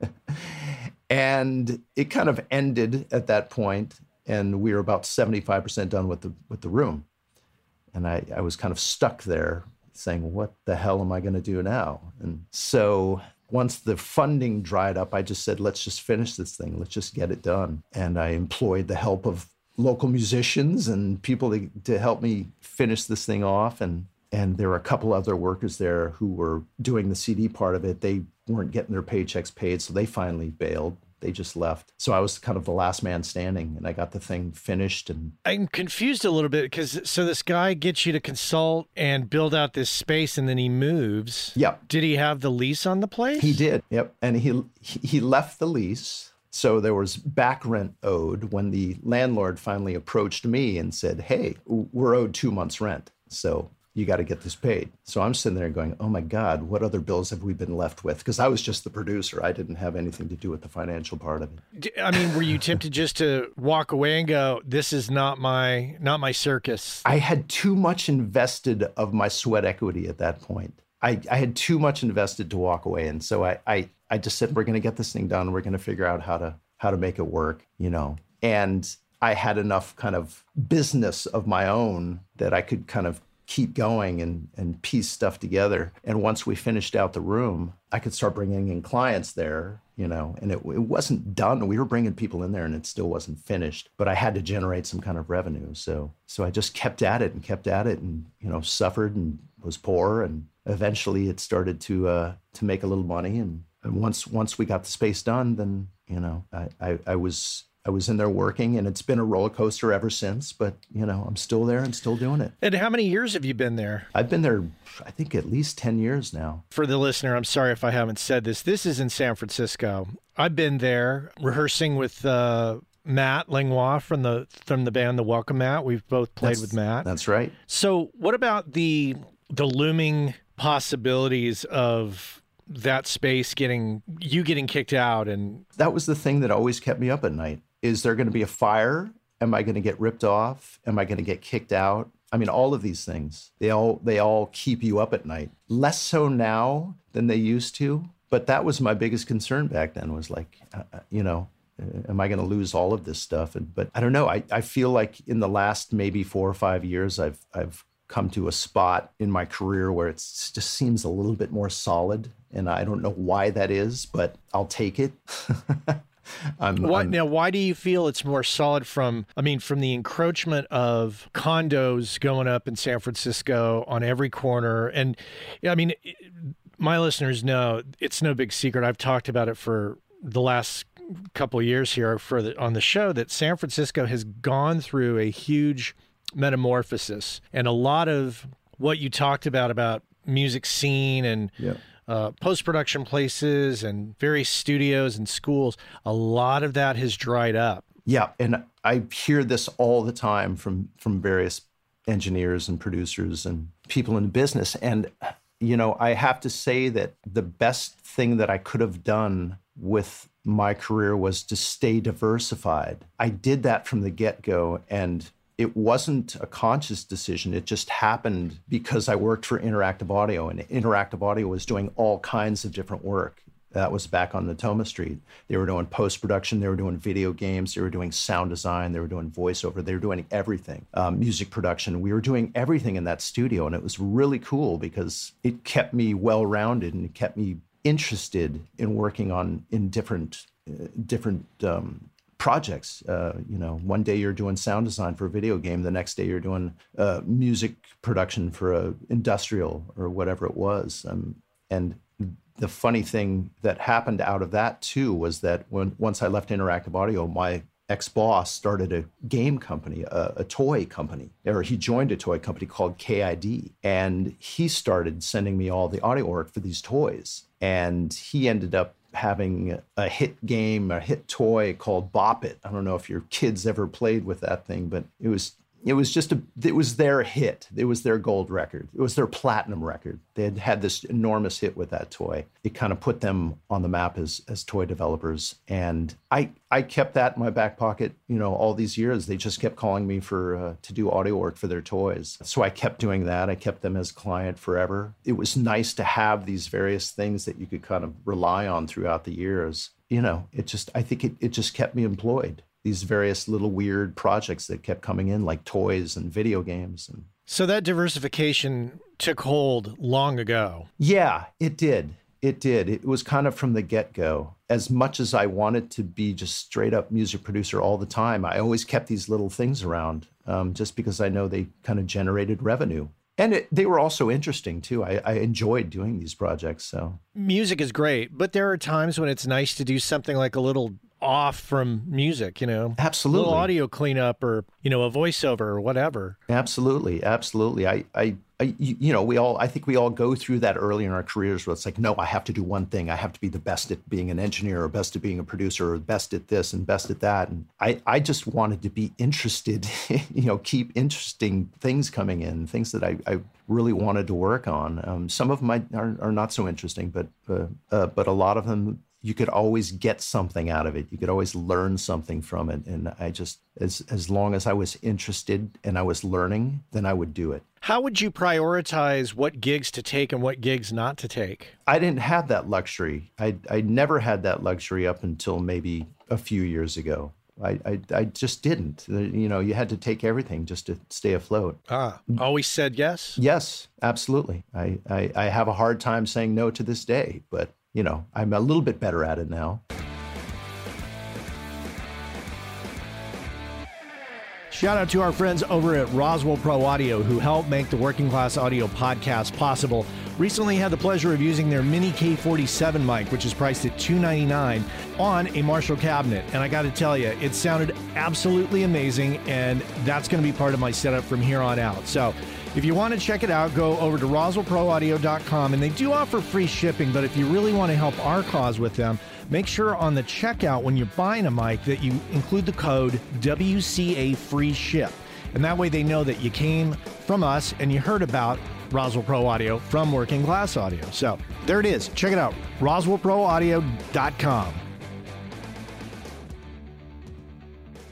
[SPEAKER 4] it." and it kind of ended at that point, and we were about seventy five percent done with the with the room, and I, I was kind of stuck there saying, "What the hell am I going to do now?" And so once the funding dried up, I just said, let's just finish this thing. Let's just get it done. And I employed the help of local musicians and people to, to help me finish this thing off. And and there were a couple other workers there who were doing the CD part of it. They weren't getting their paychecks paid, so they finally bailed they just left. So I was kind of the last man standing and I got the thing finished and
[SPEAKER 2] I'm confused a little bit because so this guy gets you to consult and build out this space and then he moves.
[SPEAKER 4] Yep.
[SPEAKER 2] Did he have the lease on the place?
[SPEAKER 4] He did. Yep. And he he left the lease. So there was back rent owed when the landlord finally approached me and said, "Hey, we're owed 2 months rent." So you got to get this paid. So I'm sitting there going, oh my God, what other bills have we been left with? Because I was just the producer. I didn't have anything to do with the financial part of
[SPEAKER 2] it. I mean, were you tempted just to walk away and go, this is not my not my circus?
[SPEAKER 4] I had too much invested of my sweat equity at that point. I, I had too much invested to walk away. And so I, I, I just said, we're going to get this thing done. We're going to figure out how to how to make it work, you know. And I had enough kind of business of my own that I could kind of keep going and, and piece stuff together. And once we finished out the room, I could start bringing in clients there, you know, and it, it wasn't done. We were bringing people in there and it still wasn't finished, but I had to generate some kind of revenue. So, so I just kept at it and kept at it and, you know, suffered and was poor. And eventually it started to, uh, to make a little money. And, and once, once we got the space done, then, you know, I, I, I was I was in there working, and it's been a roller coaster ever since. But you know, I'm still there and still doing it.
[SPEAKER 2] And how many years have you been there?
[SPEAKER 4] I've been there, I think, at least ten years now.
[SPEAKER 2] For the listener, I'm sorry if I haven't said this. This is in San Francisco. I've been there rehearsing with. Uh, Matt Langlois from the from the band The Welcome Mat. We've both played
[SPEAKER 4] that's,
[SPEAKER 2] with Matt.
[SPEAKER 4] That's right.
[SPEAKER 2] So, what about the the looming possibilities of that space getting you getting kicked out and
[SPEAKER 4] that was the thing that always kept me up at night is there going to be a fire? Am I going to get ripped off? Am I going to get kicked out? I mean, all of these things, they all they all keep you up at night. Less so now than they used to, but that was my biggest concern back then. Was like, uh, uh you know, uh, am I going to lose all of this stuff? And but I don't know. I, I feel like in the last maybe four or five years, I've I've come to a spot in my career where it just seems a little bit more solid, and I don't know why that is, but I'll take it.
[SPEAKER 2] Um, I'm, what, I'm, now, why do you feel it's more solid from, I mean, from the encroachment of condos going up in San Francisco on every corner? And I mean, my listeners know it's no big secret. I've talked about it for the last couple years here for the, on the show that San Francisco has gone through a huge metamorphosis and a lot of what you talked about about music scene and uh, post production places and various studios and schools, a lot of that has dried up.
[SPEAKER 4] Yeah, and I hear this all the time from from various engineers and producers and people in business. And you know, I have to say that the best thing that I could have done with my career was to stay diversified. I did that from the get go, and it wasn't a conscious decision. It just happened because I worked for Interactive Audio, and Interactive Audio was doing all kinds of different work. That was back on the Natoma Street. They were doing post production, they were doing video games, they were doing sound design, they were doing voiceover, they were doing everything, um, music production. We were doing everything in that studio, and it was really cool because it kept me well rounded and it kept me interested in working on in different uh, different um, projects. Uh, you know, one day you're doing sound design for a video game, the next day you're doing uh, music production for a industrial or whatever it was. Um, and the funny thing that happened out of that too was that when once I left Interactive Audio, my ex boss started a game company, a, a, toy company, or he joined a toy company called KID. And he started sending me all the audio work for these toys. And he ended up having a hit game, a hit toy called Bop It. I don't know if your kids ever played with that thing, but it was it was just a it was their hit. It was their gold record. It was their platinum record. They had had this enormous hit with that toy. It kind of put them on the map as as toy developers. And i i kept that in my back pocket you know all these years. They just kept calling me for uh, to do audio work for their toys. So i kept doing that. I kept them as client forever. It was nice to have these various things that you could kind of rely on throughout the years. You know it just i think it, it just kept me employed these various little weird projects that kept coming in, like toys and video games. And
[SPEAKER 2] so that diversification took hold long ago.
[SPEAKER 4] Yeah, it did. It did. It was kind of from the get go. As much as I wanted to be just straight up music producer all the time, I always kept these little things around um, just because I know they kind of generated revenue. And it, they were also interesting too. I, I enjoyed doing these projects. So
[SPEAKER 2] music is great, but there are times when it's nice to do something like a little off from music, you know.
[SPEAKER 4] Absolutely.
[SPEAKER 2] A little audio cleanup or, you know, a voiceover or whatever.
[SPEAKER 4] Absolutely. Absolutely. I, I, I, you know, we all, I think we all go through that early in our careers where it's like, no, I have to do one thing. I have to be the best at being an engineer or best at being a producer or best at this and best at that. And I, I just wanted to be interested, you know, keep interesting things coming in, things that I, I really wanted to work on. Um, some of them are, are not so interesting, but, uh, uh, but a lot of them you could always get something out of it. You could always learn something from it. And I just, as as long as I was interested and I was learning, then I would do it.
[SPEAKER 2] How would you prioritize what gigs to take and what gigs not to take?
[SPEAKER 4] I didn't have that luxury. I I never had that luxury up until maybe a few years ago. I, I, I just didn't. You know, you had to take everything just to stay afloat.
[SPEAKER 2] Ah, always said yes?
[SPEAKER 4] Yes, absolutely. I, I, I have a hard time saying no to this day, but you know, I'm a little bit better at it now.
[SPEAKER 2] Shout out to our friends over at Roswell Pro Audio who help make the Working Class Audio podcast possible. Recently had the pleasure of using their Mini K47 mic, which is priced at 299 on a Marshall cabinet. And I got to tell you, it sounded absolutely amazing, and that's going to be part of my setup from here on out. So if you want to check it out, go over to roswellproaudio.com and they do offer free shipping, but if you really want to help our cause with them, make sure on the checkout when you're buying a mic that you include the code WCA free ship. And that way they know that you came from us and you heard about Roswell Pro Audio from Working Class Audio. So there it is. Check it out. RoswellProAudio.com.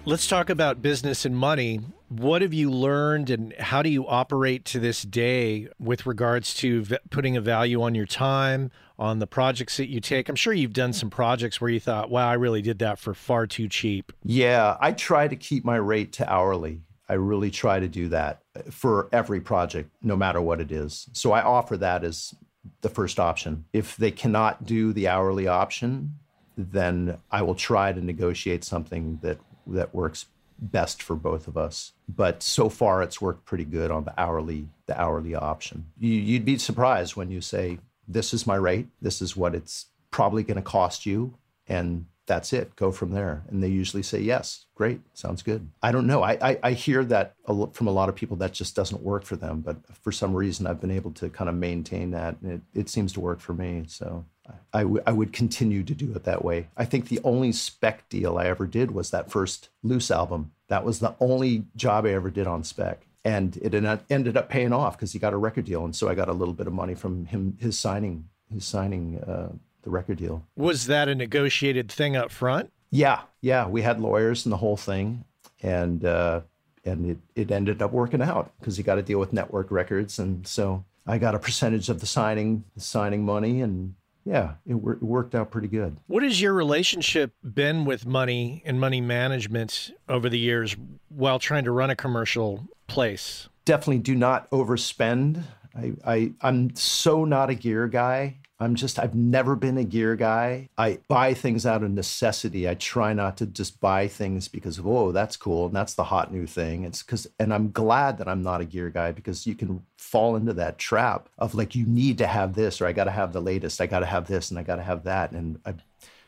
[SPEAKER 2] Let's talk about business and money. What have you learned and how do you operate to this day with regards to v- putting a value on your time, on the projects that you take? I'm sure you've done some projects where you thought, wow, I really did that for far too cheap.
[SPEAKER 4] Yeah, I try to keep my rate to hourly. I really try to do that uh, for every project, no matter what it is. So I offer that as the first option. If they cannot do the hourly option, then I will try to negotiate something that that works best for both of us. But so far, it's worked pretty good on the hourly the hourly option. You, you'd be surprised when you say, "This is my rate. This is what it's probably going to cost you," and that's it. Go from there. And they usually say, "Yes, great, sounds good." I don't know. I I, I hear that from a lot of people that just doesn't work for them. But for some reason, I've been able to kind of maintain that, and it, it seems to work for me. So I, w- I would continue to do it that way. I think the only spec deal I ever did was that first Luce album. That was the only job I ever did on spec. And it ended up paying off because he got a record deal. And so I got a little bit of money from him, his signing, his signing uh, the record deal.
[SPEAKER 2] Was that a negotiated thing up front?
[SPEAKER 4] Yeah. Yeah. We had lawyers and the whole thing. And, uh, and it, it ended up working out because he got a deal with Nettwerk Records. And so I got a percentage of the signing, the signing money and yeah, it, it, worked out pretty good.
[SPEAKER 2] What has your relationship been with money and money management over the years while trying to run a commercial place?
[SPEAKER 4] Definitely do not overspend. I, I I'm so not a gear guy. I'm just, I've never been a gear guy. I buy things out of necessity. I try not to just buy things because, oh, that's cool. And that's the hot new thing. It's because, and I'm glad that I'm not a gear guy because you can fall into that trap of like, you need to have this, or I got to have the latest. I got to have this and I got to have that. And I'm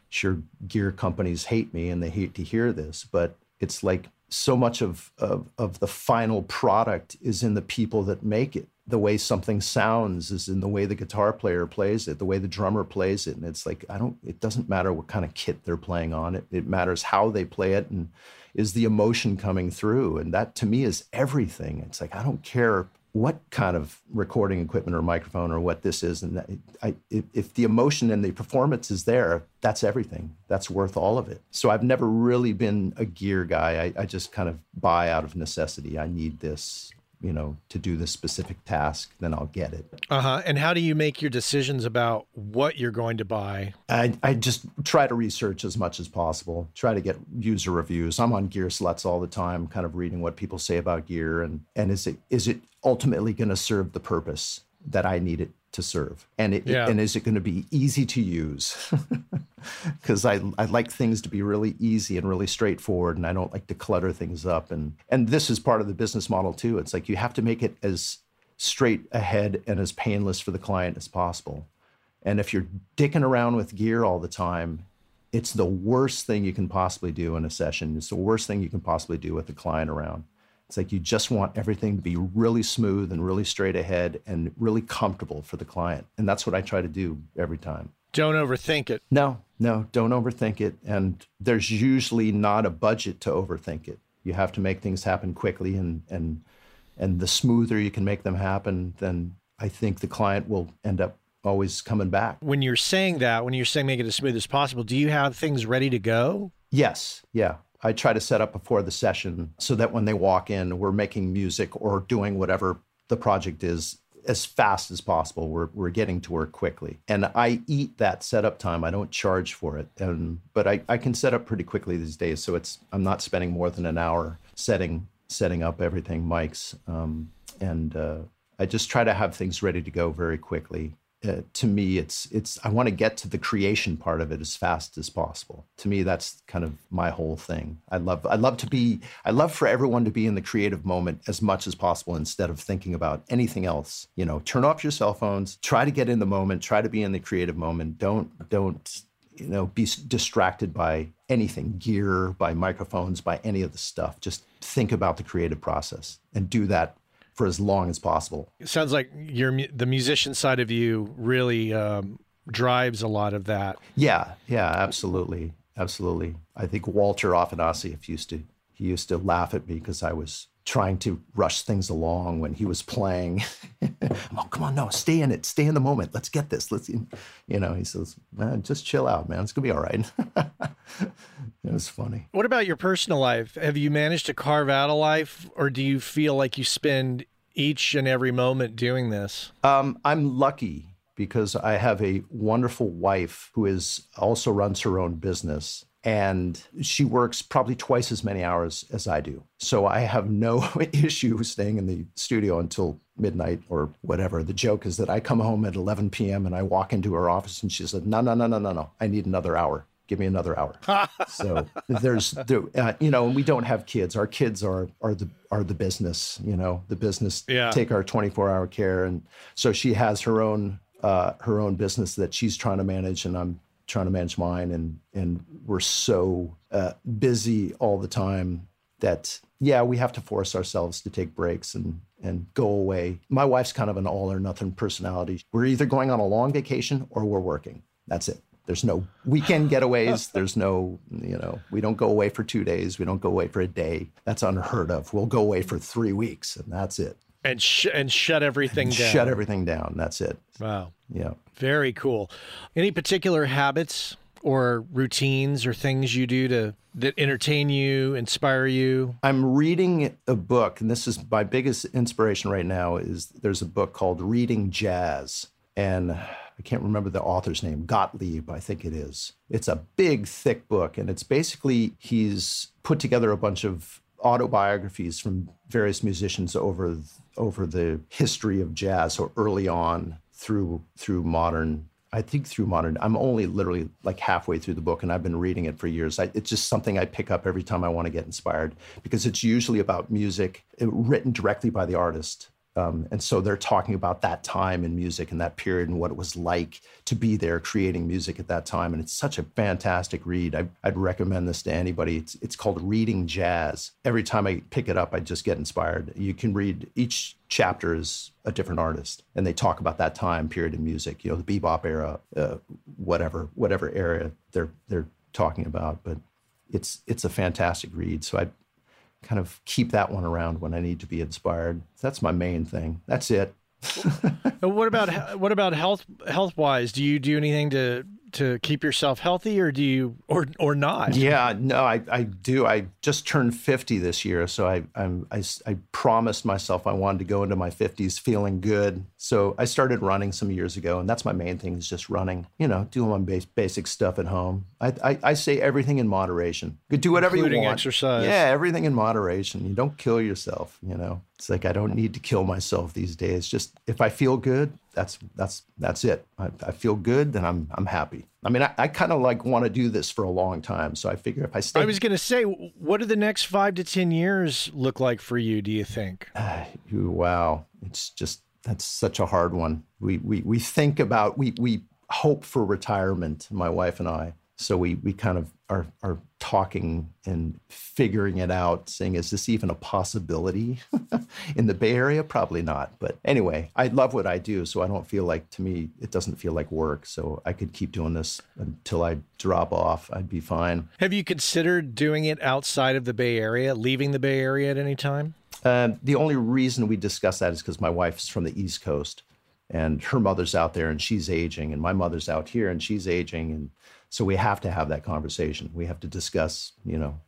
[SPEAKER 4] sure gear companies hate me and they hate to hear this, but it's like so much of, of, of the final product is in the people that make it the way something sounds is in the way the guitar player plays it, the way the drummer plays it. And it's like, I don't, it doesn't matter what kind of kit they're playing on it. It matters how they play it and is the emotion coming through. And that to me is everything. It's like, I don't care what kind of recording equipment or microphone or what this is. And that, I, if the emotion and the performance is there, that's everything. That's worth all of it. So I've never really been a gear guy. I, I just kind of buy out of necessity. I need this you know, to do this specific task, then I'll get it.
[SPEAKER 2] Uh huh. And how do you make your decisions about what you're going to buy?
[SPEAKER 4] I, I just try to research as much as possible, try to get user reviews. I'm on gear Gearslutz all the time, kind of reading what people say about gear and, and is it is it ultimately going to serve the purpose that I need it to serve? And it,
[SPEAKER 2] Yeah.
[SPEAKER 4] and is it going to be easy to use? Because I, I like things to be really easy and really straightforward, and I don't like to clutter things up. And and this is part of the business model too. It's like you have to make it as straight ahead and as painless for the client as possible. And if you're dicking around with gear all the time, it's the worst thing you can possibly do in a session. It's the worst thing you can possibly do with the client around. It's like you just want everything to be really smooth and really straight ahead and really comfortable for the client. And that's what I try to do every time.
[SPEAKER 2] Don't overthink it.
[SPEAKER 4] No, no, don't overthink it. And there's usually not a budget to overthink it. You have to make things happen quickly and and and the smoother you can make them happen, then I think the client will end up always coming back.
[SPEAKER 2] When you're saying that, when you're saying make it as smooth as possible, do you have things ready to go?
[SPEAKER 4] Yes, yeah. I try to set up before the session so that when they walk in, we're making music or doing whatever the project is as fast as possible. We're, we're getting to work quickly. And I eat that setup time. I don't charge for it. And but I, I can set up pretty quickly these days. So it's I'm not spending more than an hour setting setting up everything, mics. Um, and uh, I just try to have things ready to go very quickly. Uh, to me, it's it's I want to get to the creation part of it as fast as possible. To me, that's kind of my whole thing. I love I love to be I love for everyone to be in the creative moment as much as possible instead of thinking about anything else. You know, turn off your cell phones, try to get in the moment, try to be in the creative moment. Don't don't you know be distracted by anything, gear, by microphones, by any of the stuff. Just think about the creative process and do that for as long as possible.
[SPEAKER 2] It sounds like your the musician side of you really um, drives a lot of that.
[SPEAKER 4] Yeah, yeah, absolutely, absolutely. I think Walter Afanasieff used to he used to laugh at me because I was trying to rush things along when he was playing. oh, come on, no, stay in it, stay in the moment. Let's get this. Let's, you know, he says, man, just chill out, man. It's gonna be all right. it was funny.
[SPEAKER 2] What about your personal life? Have you managed to carve out a life, or do you feel like you spend each and every moment doing this?
[SPEAKER 4] Um, I'm lucky because I have a wonderful wife who is also runs her own business. And she works probably twice as many hours as I do. So I have no issue staying in the studio until midnight or whatever. The joke is that I come home at 11 p.m. and I walk into her office and she said, No, no, no, no, no, no. I need another hour. Give me another hour. so there's, there, uh, you know, and we don't have kids. Our kids are are the are the business. You know, the business
[SPEAKER 2] Yeah.
[SPEAKER 4] take our 24 hour care, and so she has her own uh, her own business that she's trying to manage, and I'm trying to manage mine, and and we're so uh, busy all the time that yeah, we have to force ourselves to take breaks and and go away. My wife's kind of an all or nothing personality. We're either going on a long vacation or we're working. That's it. There's no weekend getaways. There's no, you know, we don't go away for two days. We don't go away for a day. That's unheard of. We'll go away for three weeks and that's it.
[SPEAKER 2] And sh- and shut everything down.
[SPEAKER 4] Shut everything down. That's it.
[SPEAKER 2] Wow,
[SPEAKER 4] Yeah.
[SPEAKER 2] very cool. Any particular habits or routines or things you do to that entertain you, inspire you?
[SPEAKER 4] I'm reading a book, and this is my biggest inspiration right now. Is there's a book called Reading Jazz, and I can't remember the author's name. Gottlieb, I think it is. It's a big, thick book, and it's basically he's put together a bunch of autobiographies from various musicians over over the history of jazz, so early on through through modern I think through modern, I'm only literally like halfway through the book and I've been reading it for years. I, it's just something I pick up every time I want to get inspired because it's usually about music written directly by the artist. Um, and so they're talking about that time in music and that period and what it was like to be there creating music at that time. And it's such a fantastic read. I, I'd recommend this to anybody. It's, it's called Reading Jazz. Every time I pick it up, I just get inspired. You can read each chapter is a different artist and they talk about that time period in music, you know, the bebop era, uh, whatever, whatever era they're, they're talking about. But it's, it's a fantastic read. So I kind of keep that one around when I need to be inspired. That's my main thing. That's it.
[SPEAKER 2] What about what about health health wise? Do you do anything to to keep yourself healthy, or do you or or not?
[SPEAKER 4] Yeah, no, I, I do. I just turned 50 this year. So I, I'm, I, I promised myself I wanted to go into my 50s feeling good. So I started running some years ago. And that's my main thing is just running, you know, doing my base, basic stuff at home. I, I, I say everything in moderation. You do whatever
[SPEAKER 2] Including
[SPEAKER 4] you want.
[SPEAKER 2] exercise.
[SPEAKER 4] Yeah, everything in moderation. You don't kill yourself, you know. It's like I don't need to kill myself these days. Just if I feel good, that's that's that's it. I, I feel good, and I'm I'm happy. I mean, I, I kind of like want to do this for a long time. So I figure if I stay,
[SPEAKER 2] I was going to say, what do the next five to ten years look like for you? Do you think?
[SPEAKER 4] wow, it's just that's such a hard one. We we we think about we we hope for retirement, my wife and I. So we we kind of are are talking and figuring it out, saying, is this even a possibility in the Bay Area? Probably not. But anyway, I love what I do, so I don't feel like to me it doesn't feel like work. So I could keep doing this until I drop off. I'd be fine.
[SPEAKER 2] Have you considered doing it outside of the Bay Area, leaving the Bay Area at any time?
[SPEAKER 4] Uh, the only reason we discuss that is because my wife's from the East Coast and her mother's out there and she's aging and my mother's out here and she's aging and so we have to have that conversation. We have to discuss, you know,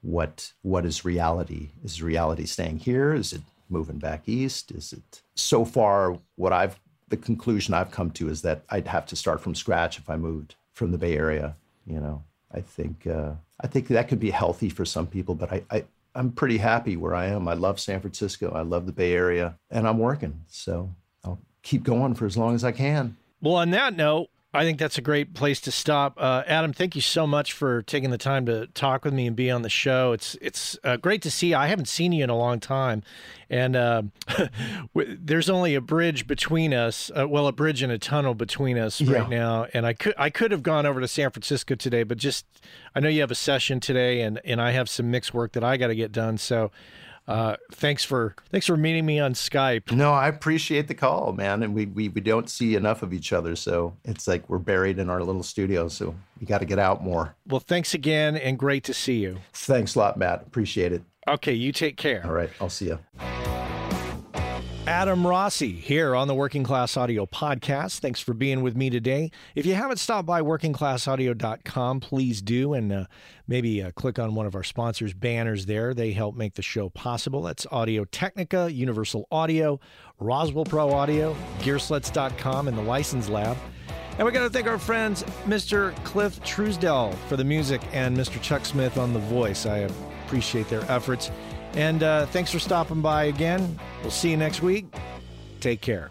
[SPEAKER 4] what what is reality? Is reality staying here? Is it moving back east? Is it so far what I've the conclusion I've come to is that I'd have to start from scratch if I moved from the Bay Area. You know, I think uh, I think that could be healthy for some people, but I, I I'm pretty happy where I am. I love San Francisco. I love the Bay Area, and I'm working. So I'll keep going for as long as I can.
[SPEAKER 2] Well, on that note, I think that's a great place to stop. Uh, Adam, thank you so much for taking the time to talk with me and be on the show. It's it's uh, great to see. I haven't seen you in a long time, and uh, there's only a bridge between us. Uh, well, a bridge and a tunnel between us yeah. right now. And I could I could have gone over to San Francisco today, but just I know you have a session today, and and I have some mix work that I got to get done. So uh, thanks for thanks for meeting me on Skype.
[SPEAKER 4] No, I appreciate the call, man. And we, we we don't see enough of each other, so it's like we're buried in our little studio. So we got to get out more.
[SPEAKER 2] Well, thanks again, and great to see you.
[SPEAKER 4] Thanks a lot, Matt. Appreciate it.
[SPEAKER 2] Okay, you take care.
[SPEAKER 4] All right, I'll see you.
[SPEAKER 2] Adam Rossi here on the Working Class Audio podcast. Thanks for being with me today. If you haven't stopped by workingclassaudio.com, please do and uh, maybe uh, click on one of our sponsors' banners there. They help make the show possible. That's Audio Technica, Universal Audio, Roswell Pro Audio, Gearslutz.com, and the License Lab. And we got to thank our friends, Mr. Cliff Truesdell, for the music and Mr. Chuck Smith on the voice. I appreciate their efforts. And uh, thanks for stopping by again. We'll see you next week. Take care.